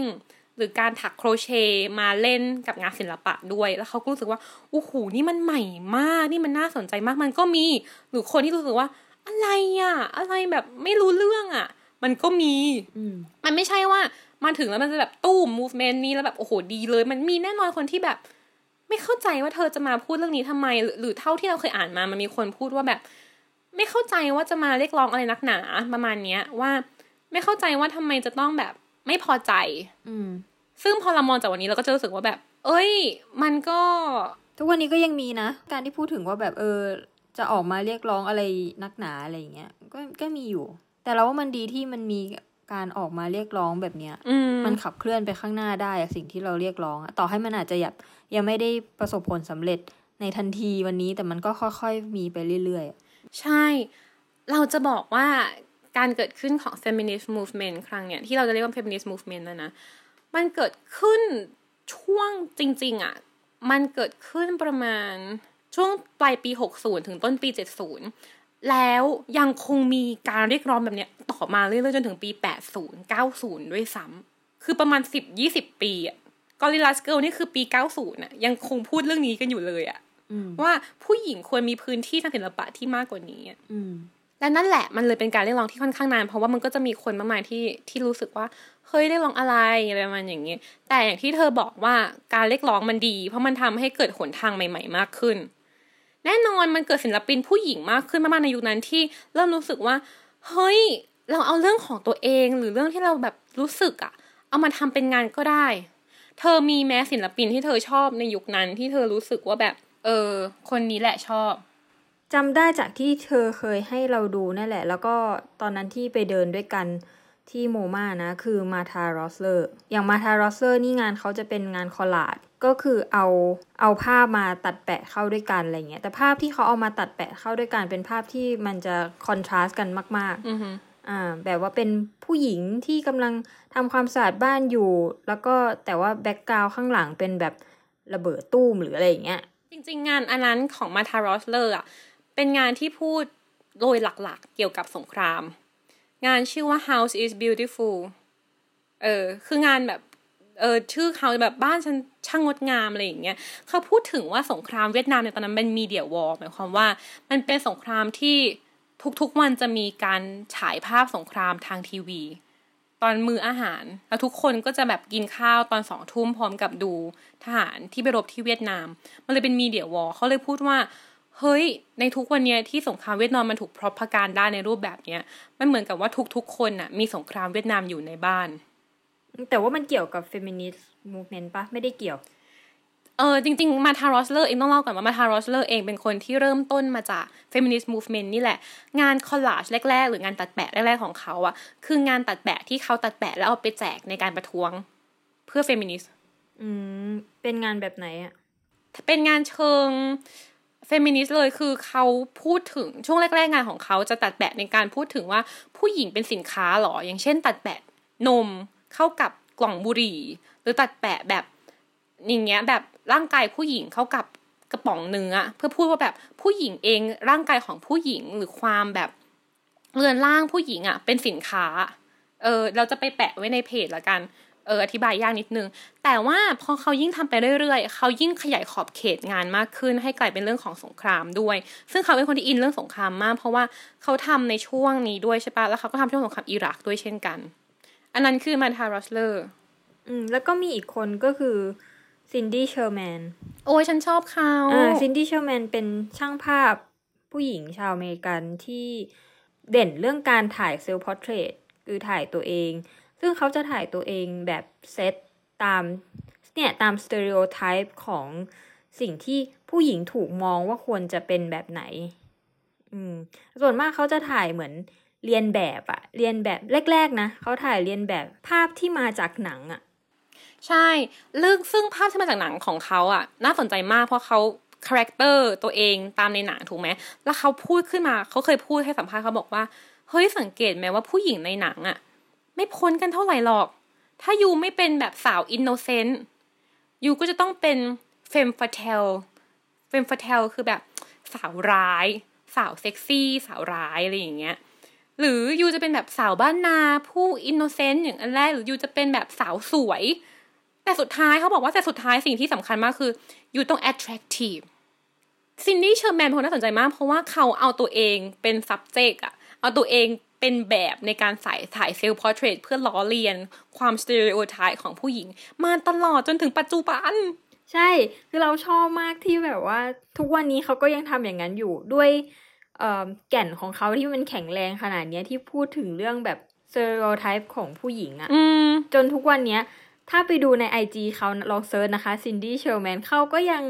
หรือการถักโครเชต์มาเล่นกับงานศิลปะด้วย แล้วเขาก็รู้สึกว่าโอ้โหนี่มันใหม่มากนี่มันน่าสนใจมากมันก็มี หรือคนที่รู้สึกว่า อะไรอะอะไรแบบไม่รู้เรื่องอะมันก็มีมันไม่ใช่ว่ามาถึงแล้วมันจะแบบตู้ม movement นี้แล้วแบบโอ้โหดีเลย มันมีแน่นอนคนที่แบบ ไม่เข้าใจว่าเธอจะมาพูดเรื่องนี้ทำไมหรือหรือเท่าที่เราเคยอ่านมามันมีคนพูดว่าแบบ ไม่เข้าใจว่าจะมาเรียกร้องอะไรนักหนาประมาณเนี้ย ว่า ไม่เข้าใจว่าทำไมจะต้องแบบไม่พอใจ อืม ซึ่งพอเรามองจากวันนี้เราก็จะรู้สึกว่าแบบ เอ้ย มันก็ ทุกวันนี้ก็ยังมีนะ การที่พูดถึงว่าแบบเออ จะออกมาเรียกร้องอะไรนักหนาอะไรอย่างเงี้ยก็ก็มีอยู่ แต่เราว่ามันดีที่มันมี การออกมาเรียกร้องแบบเนี้ยอืมมันขับเคลื่อนไปข้างหน้าได้อะสิ่งที่เราเรียกร้องอะต่อให้มันอาจจะยังยังไม่ได้ประสบผลสำเร็จในทันทีวันนี้แต่มันก็ค่อยๆมีไปเรื่อยๆอะใช่ เราจะบอกว่าการเกิดขึ้นของ feminist movement ครั้งเนี้ยที่เราจะเรียกว่า feminist movement นะนะ มันเกิดขึ้นช่วงจริง ๆอะ มันเกิดขึ้นประมาณช่วงปลายปี 60 ถึงต้นปี 70 แล้วยังคงมีการเรียกร้องแบบเนี้ยต่อมาเรื่อยๆจนถึงปี 80 90 ด้วยซ้ำคือประมาณ 10 20 ปีอะ Gorillaz Girl นี่คือปี 90น่ะยังคงพูดเรื่องนี้กันอยู่เลยอะอืมว่าผู้หญิงควรมีพื้นที่ทางศิลปะที่มากกว่านี้อะอืมและนั่นแหละมันเลยเป็นการเรียกร้องที่ค่อนข้างนาน เพราะว่ามันก็จะมีคนมากมายที่ที่รู้สึกว่าเฮ้ยเรียกร้องอะไรอะไรประมาณอย่างนี้แต่อย่างที่เธอบอกว่าการเรียกร้องมันดี เพราะมันทำให้เกิดหนทางใหม่ ๆ มากขึ้น แน่นอนมันเกิดศิลปินผู้หญิงมากขึ้นมากๆในยุคนั้นที่เริ่มรู้สึกว่า เฮ้ย เราเอาเรื่องของตัวเองหรือเรื่องที่เราแบบรู้สึกอะเอามาทำเป็นงานก็ได้ เธอมีไหมศิลปินที่เธอชอบในยุคนั้นที่เธอรู้สึกว่าแบบ เออ คนนี้แหละชอบจำได้จากที่เธอเคยให้เราดูนั่นแหละ แล้วก็ตอนนั้นที่ไปเดินด้วยกัน ที่ MoMA นะ คือมาธารอสเลอร์อย่างมาธารอสเลอร์นี่งานเขาจะเป็นงาน collage ก็คือเอาเอาภาพมาตัดแปะเข้าด้วยกันอะไรเงี้ยแต่ภาพที่เขาเอามาตัดแปะเข้าด้วยกันเป็นภาพที่มันจะcontrast กันมากๆอือฮึอ่าแบบว่าเป็นผู้หญิงที่กำลังทำความสะอาดบ้านอยู่ แล้วก็แต่ว่า background ข้างหลังเป็นแบบระเบิดตู้มหรืออะไรอย่างเงี้ย จริง ๆ งานอันนั้นของมาทารอสเลอร์อะเป็นงานที่พูดโดยหลักๆ เกี่ยวกับสงคราม งานชื่อว่า House is Beautiful เออ คืองานแบบ เออ ชื่อเขาแบบบ้านฉันช่างงดงามอะไรอย่างเงี้ย เขาพูดถึงว่าสงครามเวียดนามในตอนนั้นเป็น media war หมายความว่า มันเป็นสงครามที่ทุกๆวันจะมีการฉายภาพสงครามทางทีวี ตอนมื้ออาหาร แล้วทุกคนก็จะแบบกินข้าวตอนสองทุ่มพร้อมกับดูทหารที่ไปรบที่เวียดนาม มันเลยเป็น media war เขาเลยพูดว่า เฮ้ย ในทุกวันเนี้ยที่สงครามเวียดนามมันถูก propaganda ในรูปแบบเนี้ย มันเหมือนกับว่าทุกๆ คนน่ะมีสงครามเวียดนามอยู่ในบ้าน แต่ว่ามันเกี่ยวกับ feminist movement ปะไม่ได้เกี่ยว เออจริง ๆ มาทารอสเลอร์เองต้องเล่าก่อนว่ามาทารอสเลอร์เองเป็นคนที่เริ่มต้นมาจาก feminist movement นี่แหละ งาน collage แรก ๆ หรืองานตัดแปะแรกๆของเขาอะคืองานตัดแปะที่เขาตัดแปะแล้วเอาไปแจกในการประท้วง เพื่อเฟมินิสต์อืมเป็นงานแบบไหนอะเป็นงานเชิง เฟมินิสต์เลยคือเขาพูดถึงช่วงแรก ๆ งานของเขาจะตัดแปะในการพูดถึงว่าผู้หญิงเป็นสินค้าหรอ อย่างเช่น ตัดแปะนมเข้ากับกล่องบุหรี่ หรือตัดแปะแบบอย่างเงี้ยแบบร่างกายผู้หญิงเข้ากับกระป๋องเนื้อเพื่อพูดว่าแบบผู้หญิงเองร่างกายของผู้หญิงหรือความแบบเรือนร่างผู้หญิงอะเป็นสินค้า เออเราจะไปแปะไว้ในเพจละกัน เอออธิบายยากนิดนึง แต่ว่าพอเขายิ่งทำไปเรื่อยๆ เขายิ่งขยายขอบเขตงานมากขึ้น ให้กลายเป็นเรื่องของสงครามด้วย ซึ่งเขาเป็นคนที่อินเรื่องสงครามมาก เพราะว่าเขาทำในช่วงนี้ด้วยใช่ปะแล้วเขาก็ทำช่วงสงครามอิรักด้วยเช่นกัน อันนั้นคือมาทารอสเลอร์อืมแล้วก็มีอีกคนก็คือซินดี้เชอร์แมนโอ้ยฉันชอบเขาอ่าซินดี้เชอร์แมนเป็นช่างภาพผู้หญิงชาวอเมริกันที่เด่นเรื่องการถ่าย self-portrait คือถ่ายตัวเอง ซึ่งเขาจะถ่ายตัวเองแบบเซตตามเนี่ยตาม stereotype ของสิ่งที่ผู้หญิงถูกมองว่าควรจะเป็นแบบไหน อืม ส่วนมากเขาจะถ่ายเหมือนเลียนแบบอะเลียนแบบแรก ๆ นะเขาถ่ายเลียนแบบภาพที่มาจากหนังอะใช่เรื่องซึ่งภาพที่มาจากหนังของเขาอะน่าสนใจมากเพราะเขา character ตัวเองตามในหนังถูกไหมแล้วเขาพูดขึ้นมาเขาเคยพูดให้สัมภาษณ์เขาบอกว่าเฮ้ยสังเกตไหมว่าผู้หญิงในหนังอะ ไม่พ้นกันเท่าไหร่หรอก ถ้ายูไม่เป็นแบบสาวอินโนเซนต์you ก็จะต้องเป็น femme fatale femme fatale คือแบบสาวร้าย สาวเซ็กซี่ สาวร้ายอะไรอย่างเงี้ยหรือ you จะเป็นแบบสาวบ้านนาผู้ innocent อย่างอันแรกหรือ you จะเป็นแบบสาวสวย แต่สุดท้ายเขาบอกว่าแต่สุดท้ายสิ่งที่สำคัญมากคือ you ต้อง attractive ซินดี้เชอร์แมนเป็นคนน่าสนใจมาก เพราะว่าเขาเอาตัวเองเป็น subject อะเอาตัวเอง เป็นแบบในการใส่ถ่าย self-portrait เพื่อล้อเลียนความ stereotype ของผู้หญิง มาตลอดจนถึงปัจจุบัน ใช่ คือเราชอบมากที่แบบว่า ทุกวันนี้เขาก็ยังทำอย่างนั้นอยู่ด้วยเอ่อแก่นของเขาที่มันแข็งแรงขนาดเนี้ยที่พูดถึงเรื่องแบบ stereotype ของผู้หญิงอะอืมจนทุกวันเนี้ยถ้าไปดูใน IG เขาลอง search นะคะซินดี้เชอร์แมนเขาก็ยัง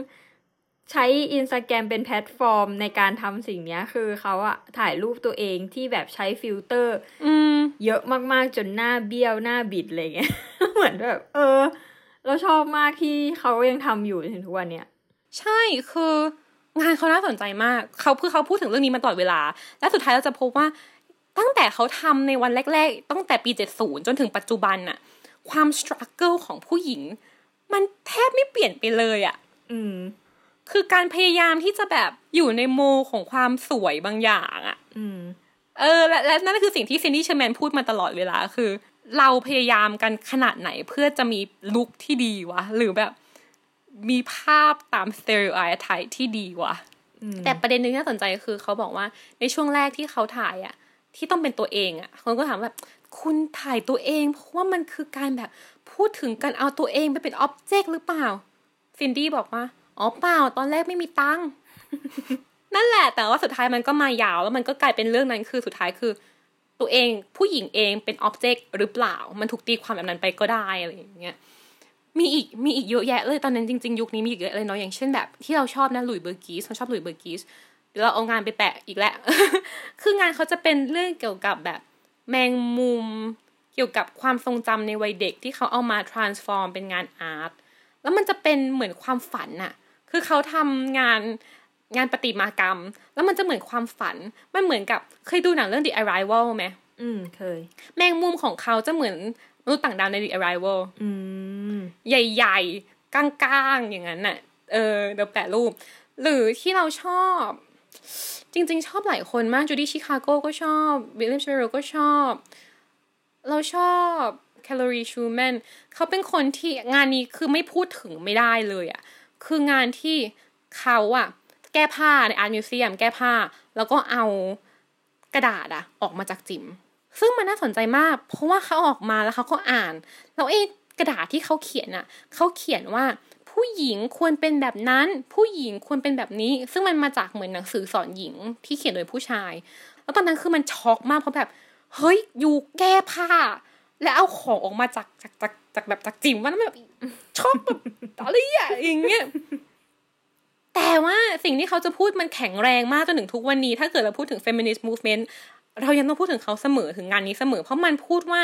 ใช้อินสตาแกรมเป็นแพลตฟอร์มในการทำสิ่งเนี้ยคือเขาอะถ่ายรูปตัวเองที่แบบใช้ฟิลเตอร์อืมเยอะมากๆจนหน้าเบี้ยวหน้าบิดอะไรเงี้ย เหมือนแบบ เออ เราชอบมากที่เขายังทำอยู่จนถึงทุกวันเนี้ยใช่คืองานเขาน่าสนใจมากเขาคือเขาพูดถึงเรื่องนี้มาตลอดเวลา และสุดท้ายเราจะพบว่าตั้งแต่เขาทำในวันแรก ๆ ตั้งแต่ปี 70 จนถึงปัจจุบันน่ะ ความส t รั g เกิลของผู้หญิง มันแทบไม่เปลี่ยนไปเลยอะอืม คือการพยายามที่จะแบบอยู่ในโมของความสวยบางอย่างอะอืมเออและและนั่นคือสิ่งที่ซินดี้เชอร์แมนพูดมาตลอดเวลาคือ เราพยายามกันขนาดไหนเพื่อจะมี look ที่ดีวะ หรือแบบมีภาพตาม stereotype ที่ดีวะอืมแต่ประเด็นหนึ่งที่น่าสนใจคือเขาบอกว่าในช่วงแรกที่เขาถ่ายอะที่ต้องเป็นตัวเองอะคนก็ถามแบบคุณถ่ายตัวเองเพราะว่ามันคือการแบบพูดถึงการเอาตัวเองไปเป็น object หรือเปล่าซินดี้บอกว่า อ๋อเปล่าตอนแรกไม่มีตังค์นั่นแหละ แต่ว่าสุดท้ายมันก็มายาว แล้วมันก็กลายเป็นเรื่องนั้นคือสุดท้ายคือ ตัวเองผู้หญิงเองเป็น object หรือเปล่า มันถูกตีความแบบนั้นไปก็ได้อะไรอย่างเงี้ยมีอีกมีอีกเยอะแยะเลยตอนนั้นจริง ๆ ยุคนี้มีอีกเยอะเลยเนาะอย่างเช่นแบบที่เราชอบนะหลุยส์ บูร์ชัวส์เราชอบหลุยส์ บูร์ชัวส์เดี๋ยวเราเอางานไปแปะอีกแล้วคืองานเขาจะเป็นเรื่องเกี่ยวกับแบบแมงมุมเกี่ยวกับความทรงจำในวัยเด็กที่เขาเอามา transform เป็นงาน artแล้วมันจะเป็นเหมือนความฝันน่ะ คือเขาทำงานงานประติมากรรม แล้วมันจะเหมือนความฝัน มันเหมือนกับเคยดูหนังเรื่อง The Arrival ไหมอืมเคย แมงมุมของเขาจะเหมือนมนุษย์ต่างดาวใน The Arrival อืมใหญ่ๆก้างๆ อย่างนั้นน่ะ เออเดี๋ยวแปะรูป หรือที่เราชอบ จริงๆ ชอบหลายคนมากจูดี้ชิคาโกก็ชอบวิลเลียมเชโรก็ชอบ เราชอบแคลอรีชูแมนเขาเป็นคนที่งานนี้คือไม่พูดถึงไม่ได้เลยอะ่ะ คืองานที่เขาอะแก้ผ้าในอาร์ตมิวเซียมแก้ผ้า แล้วก็เอากระดาษอะออกมาจากจิม ซึ่งมันน่าสนใจมาก เพราะว่าเขาออกมาแล้วเขาก็อ่านแล้วเอ๊ะกระดาษที่เขาเขียนอะเขาเขียนว่าผู้หญิงควรเป็นแบบนั้น ผู้หญิงควรเป็นแบบนี้ ซึ่งมันมาจากเหมือนหนังสือสอนหญิงที่เขียนโดยผู้ชาย แล้วตอนนั้นคือมันช็อกมากเพราะแบบเฮ้ยอยู่แก้ผ้า แล้วเอาของออกมาจากจากจากจากแบบจากจิ๋มมันแบบ ช็อกแบบอะไรอะอย่างเงี้ยแต่ว่าสิ่งที่เขาจะพูดมันแข็งแรงมากจนถึงทุกวันนี้ ถ้าเกิดเราพูดถึง feminist movement เรายังต้องพูดถึงเขาเสมอถึงงานนี้เสมอ เพราะมันพูดว่า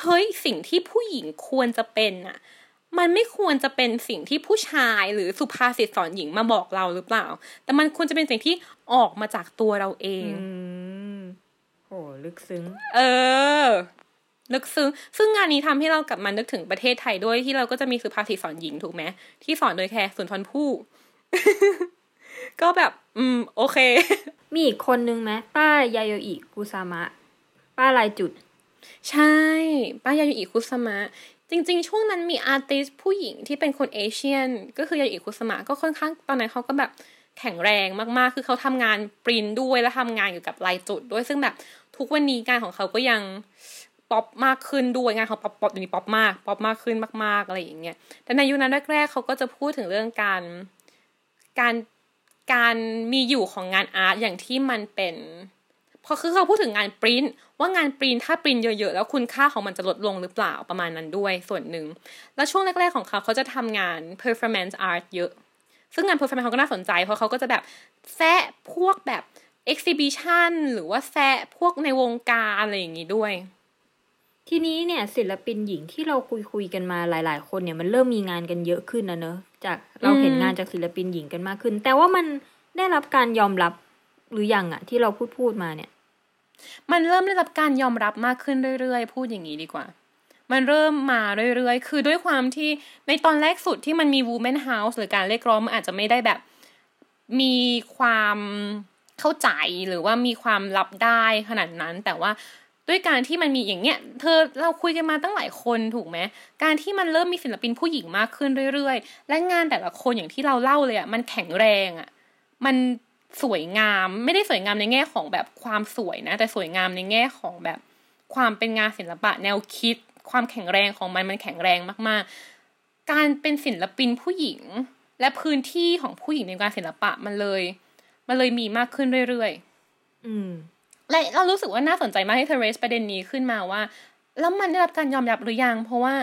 เฮ้ยสิ่งที่ผู้หญิงควรจะเป็นน่ะมันไม่ควรจะเป็นสิ่งที่ผู้ชายหรือสุภาษิตสอนหญิงมาบอกเราหรือเปล่า แต่มันควรจะเป็นสิ่งที่ออกมาจากตัวเราเองอืมโหลึกซึ้ง เออ ลึกซึ้งซึ่งงานนี้ทำให้เรากลับมานึกถึงประเทศไทยด้วยที่เราก็จะมีสุภาษิตสอนหญิงถูกไหมที่สอนโดยแค่สุนทรภู่ก็แบบ อืม โอเค มีอีกคนนึงไหมป้ายาโยอิกุซามะ ป้าลายจุด ใช่ ป้ายายุอิคุสมะ จริง ๆ ช่วงนั้นมีอาร์ติสผู้หญิงที่เป็นคนเอเชียน ก็คือยาโยอิคุซามะก็ค่อนข้างตอนนั้นเขาก็แบบแข็งแรงมากๆ คือเขาทำงานปรินท์ด้วยและทำงานเกี่ยวกับลายจุดด้วยซึ่งแบบทุกวันนี้งานของเขาก็ยัง ป๊อปมากขึ้นด้วยงานเขา pop pop อยู่นี้ป๊อปมากป๊อปมากขึ้นมาก ๆอะไรอย่างเงี้ยแต่ในยุคนั้นแรกๆเขาก็จะพูดถึงเรื่องการการการมีอยู่ของงาน art อย่างที่มันเป็นพอคือเขาพูดถึงงานปริ้นท์ว่างานปริ้นท์ถ้าปริ้นท์เยอะๆ แล้วคุณค่าของมันจะลดลงหรือเปล่าประมาณนั้นด้วยส่วนหนึ่ง แล้วช่วงแรกๆของเขาเขาจะทำงาน performance art เยอะ ซึ่งงาน performance เขาก็น่าสนใจเพราะเขาก็จะแบบแซะพวกแบบ exhibition หรือว่าแซะพวกในวงการอะไรอย่างนี้ด้วย ทีนี้เนี่ยศิลปินหญิงที่เราคุยคุยกันมาหลาย ๆ คนเนี่ยมันเริ่มมีงานกันเยอะขึ้นนะเนอะจากเราเห็นงานจากศิลปินหญิงกันมากขึ้น แต่ว่ามันได้รับการยอมรับหรือยังอะที่เราพูดพูดมาเนี่ย มันเริ่มได้รับการยอมรับมากขึ้นเรื่อยๆ พูดอย่างนี้ดีกว่า มันเริ่มมาเรื่อยๆ คือด้วยความที่ในตอนแรกสุดที่มันมี Women House หรือการเรียกร้องมันอาจจะไม่ได้แบบ มีความเข้าใจหรือว่ามีความรับได้ขนาดนั้น แต่ว่า ด้วยการที่มันมีอย่างเงี้ย เธอเราคุยกันมาตั้งหลายคนถูกไหมการที่มันเริ่มมีศิลปินผู้หญิงมากขึ้นเรื่อยๆ และงานแต่ละคนอย่างที่เราเล่าเลยอะ่ะมันแข็งแรงอะ่ะมันสวยงามไม่ได้สวยงามในแง่ของแบบความสวยนะ แต่สวยงามในแง่ของแบบความเป็นงานศิลปะแนวคิด ความแข็งแรงของมันมันแข็งแรงมากๆ การเป็นศิลปินผู้หญิง และพื้นที่ของผู้หญิงในการศิลปะมันเลย มันเลยมีมากขึ้นเรื่อยๆ อืม และเรารู้สึกว่าน่าสนใจมากที่เธอเรสประเด็นนี้ขึ้นมาว่า แล้วมันได้รับการยอมรับหรือยัง เพราะว่า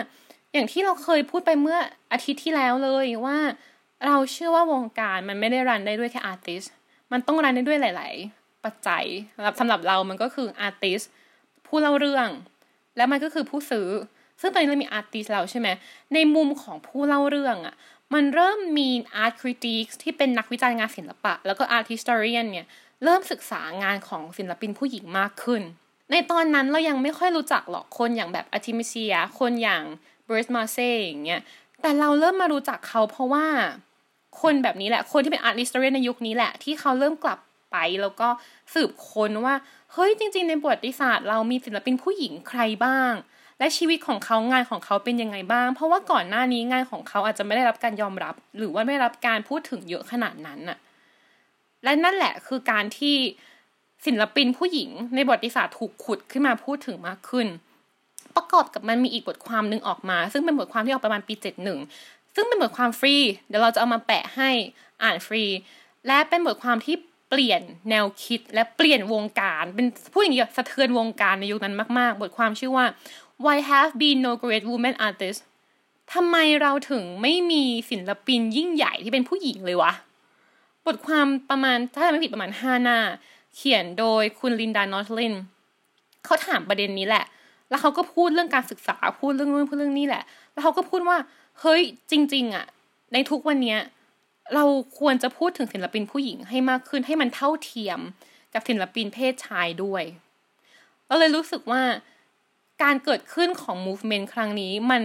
อย่างที่เราเคยพูดไปเมื่ออาทิตย์ที่แล้วเลยว่า เราเชื่อว่าวงการมันไม่ได้รันได้ด้วยแค่อาร์ติสมันต้องรันได้ด้วยหลาย ๆ ปัจจัยสำหรับสำหรับเรามันก็คือ artist ผู้เล่าเรื่อง แล้วมันก็คือผู้ซื้อ ซึ่งตอนนี้เรามี artist แล้วใช่ไหมในมุมของผู้เล่าเรื่องอะ่ะมันเริ่มมี art critic ที่เป็นนักวิจารณ์งานศิลปะ แล้วก็ art historian เนี่ย เริ่มศึกษางานของศิลปินผู้หญิงมากขึ้น ในตอนนั้นเรายังไม่ค่อยรู้จักหรอกคนอย่างแบบอาร์เตมิเซีย คนอย่างแบร์ต โมรีโซอย่างเงี้ย แต่เราเริ่มมารู้จักเขาเพราะว่าคนแบบนี้แหละ คนที่เป็นอาร์ติสต์เรียนในยุคนี้แหละ ที่เขาเริ่มกลับไปแล้วก็สืบค้นว่า เฮ้ยจริง ๆ ในประวัติศาสตร์เรามีศิลปินผู้หญิงใครบ้าง และชีวิตของเขางานของเขาเป็นยังไงบ้าง เพราะว่าก่อนหน้านี้งานของเขาอาจจะไม่ได้รับการยอมรับ หรือว่าไม่ได้รับการพูดถึงเยอะขนาดนั้นน่ะ และนั่นแหละคือการที่ศิลปินผู้หญิงในบทศาสตร์ถูกขุดขึ้นมาพูดถึงมากขึ้น ประกอบกับมันมีอีกบทความหนึ่งออกมา ซึ่งเป็นบทความที่ออกประมาณปีเจ็ดหนึ่งซึ่งเป็นบทความฟรี เดี๋ยวเราจะเอามาแปะให้อ่านฟรี และเป็นบทความที่เปลี่ยนแนวคิดและเปลี่ยนวงการเป็นผู้อย่างสะเทือนวงการในยุคนั้นมากๆ บทความชื่อว่า Why have been no great women artists ทำไมเราถึงไม่มีศิลปินยิ่งใหญ่ที่เป็นผู้หญิงเลยวะ ทความประมาณถ้าไม่ผิดประมาณห้าหน้า เขียนโดยคุณลินดานอตลินเขาถามประเด็นนี้แหละ แล้วเขาก็พูดเรื่องการศึกษาพูดเรื่องนู้นพูดเรื่องนี้แหละ แล้วเขาก็พูดว่าเฮ้ยจริง ๆ อะ ในทุกวันเนี้ยเราควรจะพูดถึงศิลปินผู้หญิงให้มากขึ้นให้มันเท่าเทียมกับศิลปินเพศชายด้วยเราเลยรู้สึกว่าการเกิดขึ้นของ movement ครั้งนี้มัน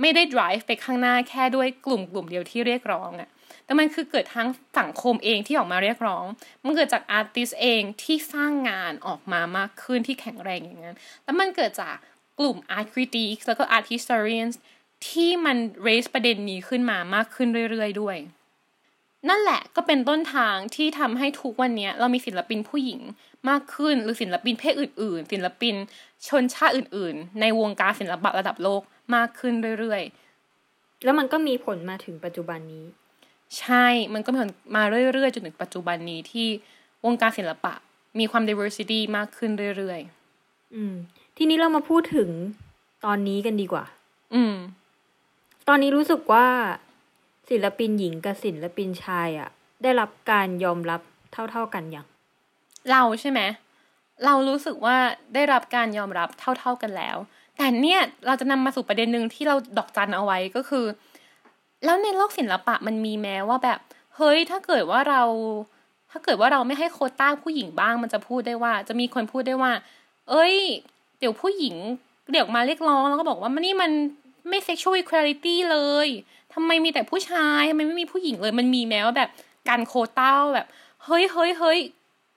ไม่ได้ drive ไปข้างหน้าแค่ด้วยกลุ่มกลุ่มเดียวที่เรียกร้องอะ แต่มันคือเกิดทั้งสังคมเองที่ออกมาเรียกร้อง มันเกิดจากอาร์ติสเองที่สร้างงานออกมามากขึ้นที่แข็งแรงอย่างนั้น แล้วมันเกิดจากกลุ่ม art critic แล้วก็ art historian ที่มัน raise ประเด็นนี้ขึ้นมามากขึ้นเรื่อยๆด้วย นั่นแหละก็เป็นต้นทางที่ทำให้ทุกวันนี้เรามีศิลปินผู้หญิงมากขึ้น หรือศิลปินเพศอื่น ๆ ศิลปินชนชาติอื่น ๆ ในวงการศิลปะระดับโลกมากขึ้นเรื่อยๆ แล้วมันก็มีผลมาถึงปัจจุบันนี้ ใช่มันก็มาเรื่อยๆจนถึงปัจจุบันนี้ที่วงการศิลปะ มีความ diversity มากขึ้นเรื่อยๆอืม ทีนี้เรามาพูดถึงตอนนี้กันดีกว่า อืม ตอนนี้รู้สึกว่าศิลปินหญิงกับศิลปินชายอะ่ะได้รับการยอมรับเท่าๆกันยังเราใช่ไหมเรารู้สึกว่าได้รับการยอมรับเท่าๆกันแล้ว แต่เนี่ยเราจะนำมาสู่ประเด็นหนึ่งที่เราดอกจันเอาไว้ก็คือ แล้วในโลกศิลปะมันมีแม้ว่าแบบ เฮ้ยถ้าเกิดว่าเรา ถ้าเกิดว่าเราไม่ให้โคต้าผู้หญิงบ้างมันจะพูดได้ว่า จะมีคนพูดได้ว่า เอ้ย เดี๋ยวผู้หญิงเดี๋ยวมาเรียกร้องแล้วก็บอกว่ามันนี่มันไม่ sexual equality เลยทำไมมีแต่ผู้ชายทำไมไม่มีผู้หญิงเลย มันมีแม้ว่าแบบการโคต้าแบบ เฮ้ยเฮ้ยเฮ้ย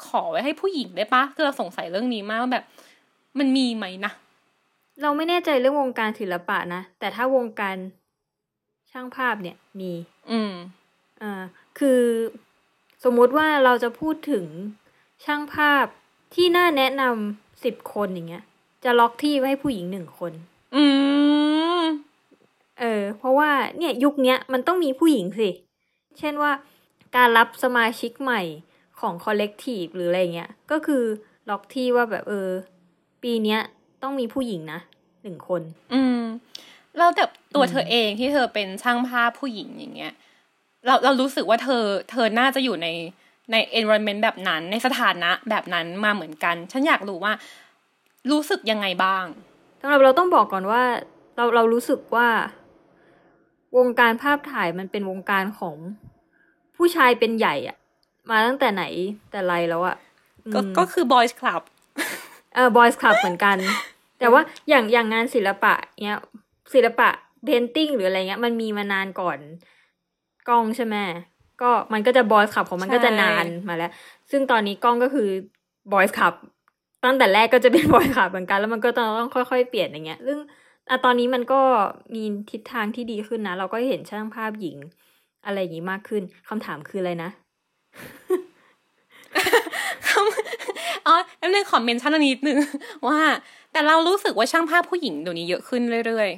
ขอไว้ให้ผู้หญิงได้ปะคือเราสงสัยเรื่องนี้มากว่าแบบ มันมีไหมนะเราไม่แน่ใจเรื่องวงการศิลปะนะ แต่ถ้าวงการ ช่างภาพเนี่ยมี อืมอ่าคือสมมุติว่าเราจะพูดถึงช่างภาพที่น่าแนะนำสิบคนอย่างเงี้ย จะล็อกที่ไว้ให้ผู้หญิงหนึ่งคน อืมเออ เพราะว่าเนี่ยยุคเนี้ยมันต้องมีผู้หญิงสิ เช่นว่าการรับสมาชิกใหม่ของคอลเลกทีฟหรืออะไรเงี้ย ก็คือล็อกที่ว่าแบบเออ ปีเนี้ยต้องมีผู้หญิงนะหนึ่งคน อืม แล้วแบบตัวเธอเองที่เธอเป็นช่างภาพผู้หญิงอย่างเงี้ย เราเรารู้สึกว่าเธอ เธอน่าจะอยู่ในใน environment แบบนั้น ในสถานะแบบนั้นมาเหมือนกัน ฉันอยากรู้ว่า รู้สึกยังไงบ้างสำหรับเราต้องบอกก่อนว่า เราเรารู้สึกว่า วงการภาพถ่ายมันเป็นวงการของผู้ชายเป็นใหญ่อะมาตั้งแต่ไหนแต่ไรแล้วอะก็อืมก็คือ boys club เออ boys club เหมือนกัน แต่ว่าอย่างอย่างงานศิลปะเนี้ย ศิลปะ painting หรืออะไรเงี้ยมันมีมานานก่อนกล้องใช่ไหมก็มันก็จะ boys club ของมันใช่ก็จะนานมาแล้ว ซึ่งตอนนี้กล้องก็คือ boys club ตั้งแต่แรกก็จะเป็น boys club เหมือนกันแล้วมันก็ต้องต้องค่อย ๆ เปลี่ยนอย่างเงี้ย ซึ่งอะตอนนี้มันก็มีทิศทางที่ดีขึ้นนะ เราก็เห็นช่างภาพหญิงอะไรอย่างงี้มากขึ้นคำถามคืออะไรนะอ๋อแล้วเลยขอเมนชั่นอันนี้นิดนึงว่า แต่เรารู้สึกว่าช่างภาพผู้หญิงเดี๋ยวนี้เยอะขึ้นเรื่อย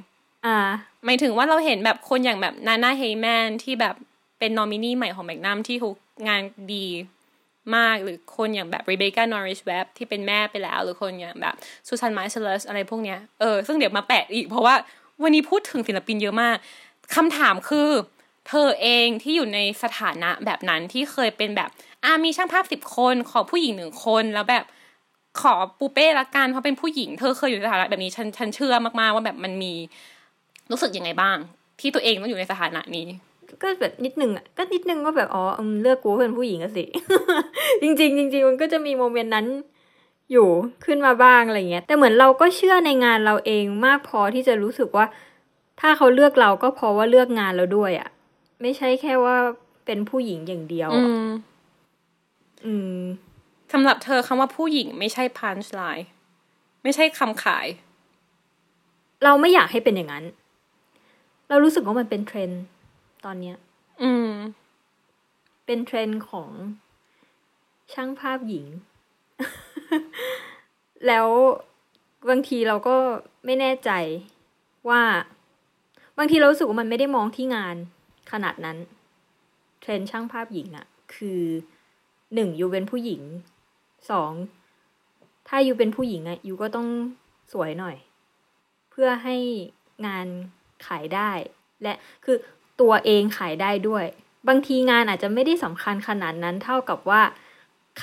อ่า หมายถึงว่าเราเห็นแบบคนอย่างแบบนาน่าเฮยแมนที่แบบเป็นนอมินีใหม่ของแมกนัมที่เขางานดีมากหรือคนอย่างแบบรีเบคก้านอริชแวบที่เป็นแม่ไปแล้ว หรือคนอย่างแบบซูซานไมซ์เลสอะไรพวกเนี้ยเออซึ่งเดี๋ยวมาแปะอีก เพราะว่าวันนี้พูดถึงศิลปินเยอะมากคำถามคือเธอเองที่อยู่ในสถานะแบบนั้นที่เคยเป็นแบบอ่ามีช่างภาพสิบคนขอผู้หญิงหนึ่งคนแล้วแบบขอปูเป้ละกันเพราะเป็นผู้หญิง เธอเคยอยู่ในสถานะแบบนี้ฉันฉันเชื่อมากๆว่าแบบมันมี รู้สึกยังไงบ้าง ที่ตัวเองต้องอยู่ในสถานะนี้ ก็แบบนิดนึงอะก็นิดนึงว่าแบบอ๋ออืมเลือกกูเป็นผู้หญิงอะสิ จริงๆจริงๆมันก็จะมีโมเมนต์นั้นอยู่ขึ้นมาบ้างอะไรเงี้ยแต่เหมือนเราก็เชื่อในงานเราเองมากพอที่จะรู้สึกว่า ถ้าเขาเลือกเราก็เพราะว่าเลือกงานเราด้วยอะ ไม่ใช่แค่ว่าเป็นผู้หญิงอย่างเดียวอือะมอืมสำหรับเธอคำว่าผู้หญิงไม่ใช่พันช์ไลน์ไม่ใช่คำขาย เราไม่อยากให้เป็นอย่างนั้น เรารู้สึกว่ามันเป็นเทรนด์ตอนเนี้ย อืม เป็นเทรนด์ของช่างภาพหญิง แล้วบางทีเราก็ไม่แน่ใจว่า บางทีเรารู้สึกว่ามันไม่ได้มองที่งานขนาดนั้น เทรนด์ช่างภาพหญิงอะคือหนึ่งยูเป็นผู้หญิงสองถ้ายูเป็นผู้หญิงอะยูก็ต้องสวยหน่อย เพื่อให้งาน ขายได้ และคือตัวเองขายได้ด้วย บางทีงานอาจจะไม่ได้สำคัญขนาดนั้นเท่ากับว่า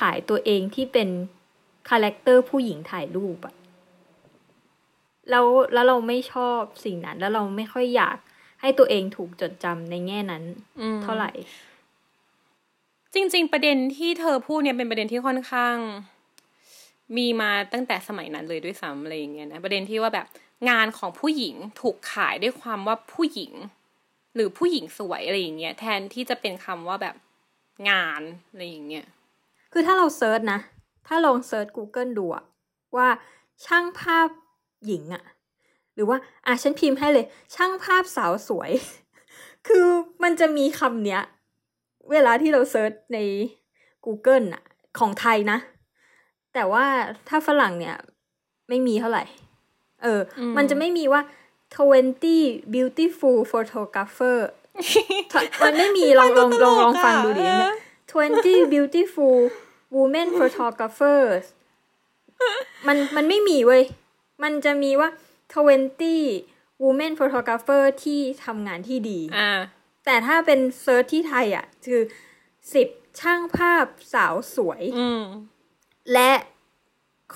ขายตัวเองที่เป็นคาแรคเตอร์ผู้หญิงถ่ายรูปอะแล้วแล้วเราไม่ชอบสิ่งนั้น แล้วเราไม่ค่อยอยากให้ตัวเองถูกจดจำในแง่นั้นอืมเท่าไหร่ จริง ๆ ประเด็นที่เธอพูดเนี่ยเป็นประเด็นที่ค่อนข้าง มีมาตั้งแต่สมัยนั้นเลยด้วยซ้ำอะไรอย่างเงี้ยนะประเด็นที่ว่าแบบ งานของผู้หญิงถูกขายด้วยความว่าผู้หญิง หรือผู้หญิงสวยอะไรอย่างเงี้ยแทนที่จะเป็นคำว่าแบบงานอะไรอย่างเงี้ยคือถ้าเราเซิร์ชนะ ถ้าลองเซิร์ช Google ดูอะว่าช่างภาพหญิงอะหรือว่าอะฉันพิมพ์ให้เลย ช่างภาพสาวสวย คือมันจะมีคำเนี้ย เวลาที่เรา search ใน Google อะของไทยนะ แต่ว่าถ้าฝรั่งเนี่ย ไม่มีเท่าไหร่ เอออมมันจะไม่มีว่า20 beautiful photographer มันไม่มีลองลองลองลองฟังดูดิเนี่ย20 beautiful women photographers มันมันไม่มีเว้ย มันจะมีว่า20 women photographer ที่ทำงานที่ดีอ่าแต่ถ้าเป็นเซิร์ชที่ไทยอะ คือ10ช่างภาพสาวสวยอืมและ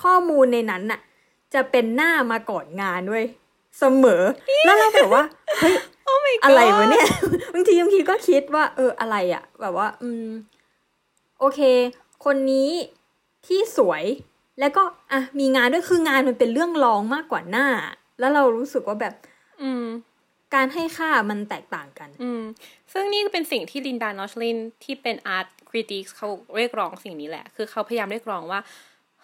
ข้อมูลในนั้นน่ะ จะเป็นหน้ามาก่อนงานด้วยเสมอ แล้วเราแบบว่าเฮ้ย Oh my god อะไรวะเนี่ยบางทีบางทีก็คิดว่า เอออะไรอะแบบว่า อืม โอเค คนนี้ที่สวยแล้วก็อะมีงานด้วยคืองานมันเป็นเรื่องรองมากกว่าหน้า แล้วเรารู้สึกว่าแบบ อืม การให้ค่ามันแตกต่างกัน อืม ซึ่งนี่ก็เป็นสิ่งที่ลินดานอชลินที่เป็น art critic เขาเรียกร้องสิ่งนี้แหละ คือเขาพยายามเรียกร้องว่า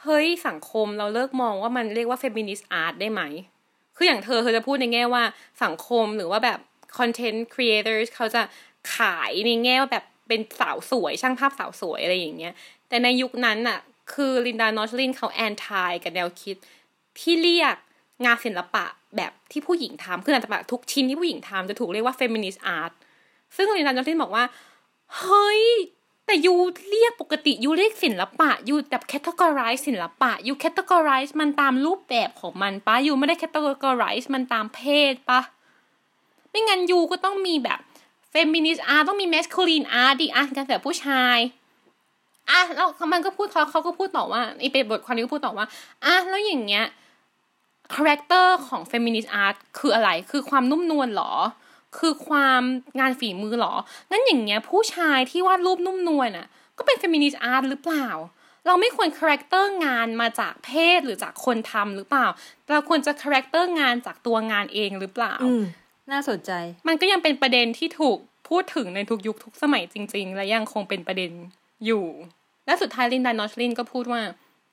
เฮ้ยสังคมเราเลิกมองว่ามันเรียกว่า feminist art ได้ไหม คืออย่างเธอเธอจะพูดในแง่ว่าสังคมหรือว่าแบบ content creator เขาจะขายในแง่ว่าแบบเป็นสาวสวย ช่างภาพสาวสวยอะไรอย่างเงี้ย แต่ในยุคนั้นน่ะคือลินดานอชลินเขา anti กับแนวคิด ที่เรียกงานศิลปะแบบที่ผู้หญิงทำคืองานศิลปะทุกชิ้นที่ผู้หญิงทำจะถูกเรียกว่า feminist art ซึ่งลินดานอชลินบอกว่า เฮ้ย แต่ you เรียกปกติ you เรียกศิลปะ you แบบ categorize ศิลปะ you categorize มันตามรูปแบบของมันปะ you ไม่ได้ categorize มันตามเพศปะไม่งั้น you ก็ต้องมีแบบ feminist art ต้องมี masculine art ดิอะการแบบผู้ชายอะแล้วมันก็พูดเขาเขาก็พูดต่อว่าอีเป็นบทความนี้ก็พูดต่อว่าอะแล้วอย่างเงี้ย character ของ feminist art คืออะไร คือความนุ่มนวลหรอ คือความงานฝีมือหรอ งั้นอย่างเงี้ยผู้ชายที่วาดรูปนุ่มนวลอะ ก็เป็น feminist art หรือเปล่า เราไม่ควร character งานมาจากเพศหรือจากคนทำหรือเปล่า เราควรจะ character งานจากตัวงานเองหรือเปล่าอืมน่าสนใจ มันก็ยังเป็นประเด็นที่ถูกพูดถึงในทุกยุคทุกสมัยจริง ๆ และยังคงเป็นประเด็นอยู่ และสุดท้ายลินดานอชลินก็พูดว่า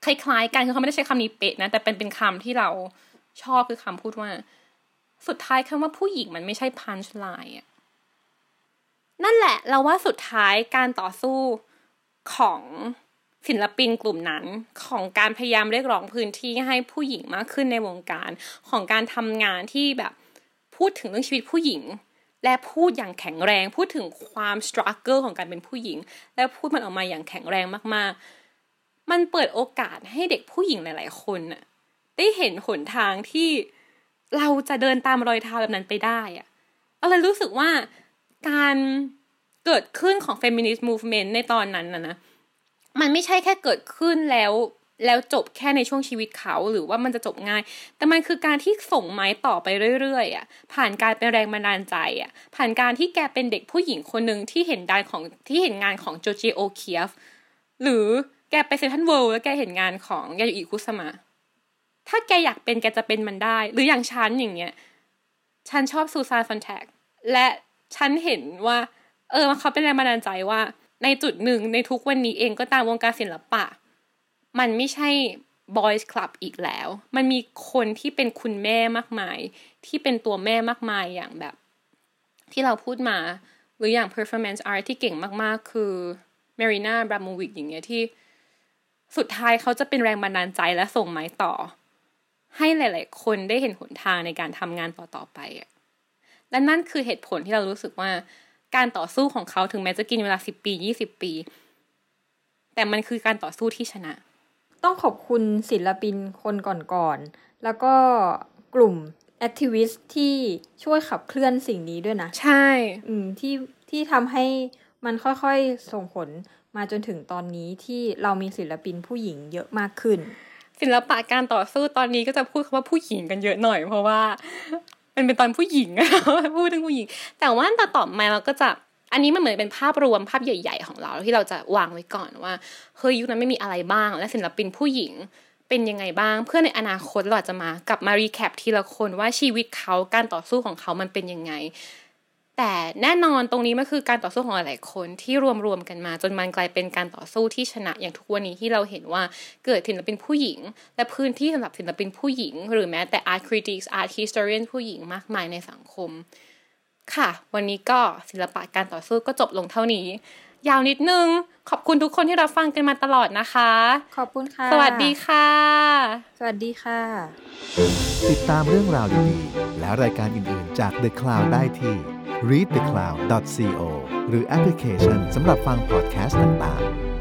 คล้ายๆกันคือเขาไม่ได้ใช้คำนี้เป๊ะนะ แต่เป็นเป็นคำที่เราชอบคือคำพูดว่า สุดท้ายคำว่าผู้หญิงมันไม่ใช่พันช์ไลน์อะนั่นแหละเราว่าสุดท้ายการต่อสู้ของศิลปินกลุ่มนั้นของการพยายามเรียกร้องพื้นที่ให้ผู้หญิงมากขึ้นในวงการ ของการทำงานที่แบบพูดถึงเรื่องชีวิตผู้หญิง และพูดอย่างแข็งแรง พูดถึงความส t รั g เกิลของการเป็นผู้หญิง และพูดมันออกมาอย่างแข็งแรงมากๆ มันเปิดโอกาสให้เด็กผู้หญิงหลาย ๆ คนน่ะได้เห็นหนทางที่ เราจะเดินตามรอยเท้าแบบนั้นไปได้อะเอาเลยรู้สึกว่าการเกิดขึ้นของ feminist movement ในตอนนั้นนะนะมันไม่ใช่แค่เกิดขึ้นแล้วแล้วจบแค่ในช่วงชีวิตเขาหรือว่ามันจะจบง่าย แต่มันคือการที่ส่งไม้ต่อไปเรื่อยๆอะผ่านการเป็นแรงบันดาลใจอะผ่านการที่แกเป็นเด็กผู้หญิงคนหนึ่งที่เห็นดานของที่เห็นงานของ Georgia O'Keeffe หรือแกไปเซนทันเวิลด์แล้วแกเห็นงานของยาโยอิคุซามะ ถ้าแกอยากเป็นแกจะเป็นมันได้ หรืออย่างฉันอย่างเงี้ย ฉันชอบ Susan Sontag และฉันเห็นว่า เออเขาเป็นแรงบันดาลใจว่า ในจุดหนึ่งในทุกวันนี้เองก็ตามวงการศิลปะ มันไม่ใช่ boys club อีกแล้ว มันมีคนที่เป็นคุณแม่มากมาย ที่เป็นตัวแม่มากมายอย่างแบบ ที่เราพูดมา หรืออย่าง performance art ที่เก่งมากๆ คือ Marina b r a m o v i c อย่างเงี้ยที่ สุดท้ายเขาจะเป็นแรงบันดาลใจและส่งไม้ต่อ ให้หลาย ๆ คนได้เห็นหนทางในการทำงานต่อ ๆ ไปอะและนั่นคือเหตุผลที่เรารู้สึกว่าการต่อสู้ของเขาถึงแม้จะกินเวลาสิบปียี่สิบปี แต่มันคือการต่อสู้ที่ชนะ ต้องขอบคุณศิลปินคนก่อนๆแล้วก็กลุ่ม activist ที่ช่วยขับเคลื่อนสิ่งนี้ด้วยนะ ใช่ อืมที่ที่ทำให้มันค่อยๆส่งผลมาจนถึงตอนนี้ที่เรามีศิลปินผู้หญิงเยอะมากขึ้น ศิลปะการต่อสู้ตอนนี้ก็จะพูดคำว่าผู้หญิงกันเยอะหน่อย เพราะว่า มันเป็นตอนผู้หญิงพูดถึงผู้หญิง แต่ว่าต่อต่อมาเราก็จะอันนี้มันเหมือนเป็นภาพรวมภาพใหญ่ ๆ ของเราที่เราจะวางไว้ก่อนว่าเฮ้ยยุคนั้นไม่มีอะไรบ้าง และศิลปินผู้หญิงเป็นยังไงบ้าง เพื่อในอนาคตเราอาจจะมากลับมารีแคปทีละคนว่าชีวิตเขาการต่อสู้ของเขามันเป็นยังไง แต่แน่นอนตรงนี้มันคือการต่อสู้ของหลายคนที่รวมรวมๆกันมา จนมันกลายเป็นการต่อสู้ที่ชนะอย่างทุกวันนี้ที่เราเห็นว่าเกิดศิลปินผู้หญิง และพื้นที่สำหรับศิลปินผู้หญิง หรือแม้แต่ art critics art historian ผู้หญิงมากมายในสังคม ค่ะ วันนี้ก็ศิลปะการต่อสู้ก็จบลงเท่านี้ ยาวนิดนึง ขอบคุณทุกคนที่รับฟังกันมาตลอดนะคะ ขอบคุณค่ะ สวัสดีค่ะ สวัสดีค่ะ ติดตามเรื่องราวดีๆ และรายการอื่นๆ จาก The Cloud ได้ที่ readthecloud.co หรือแอปพลิเคชันสำหรับฟังพอดแคสต์ต่างๆ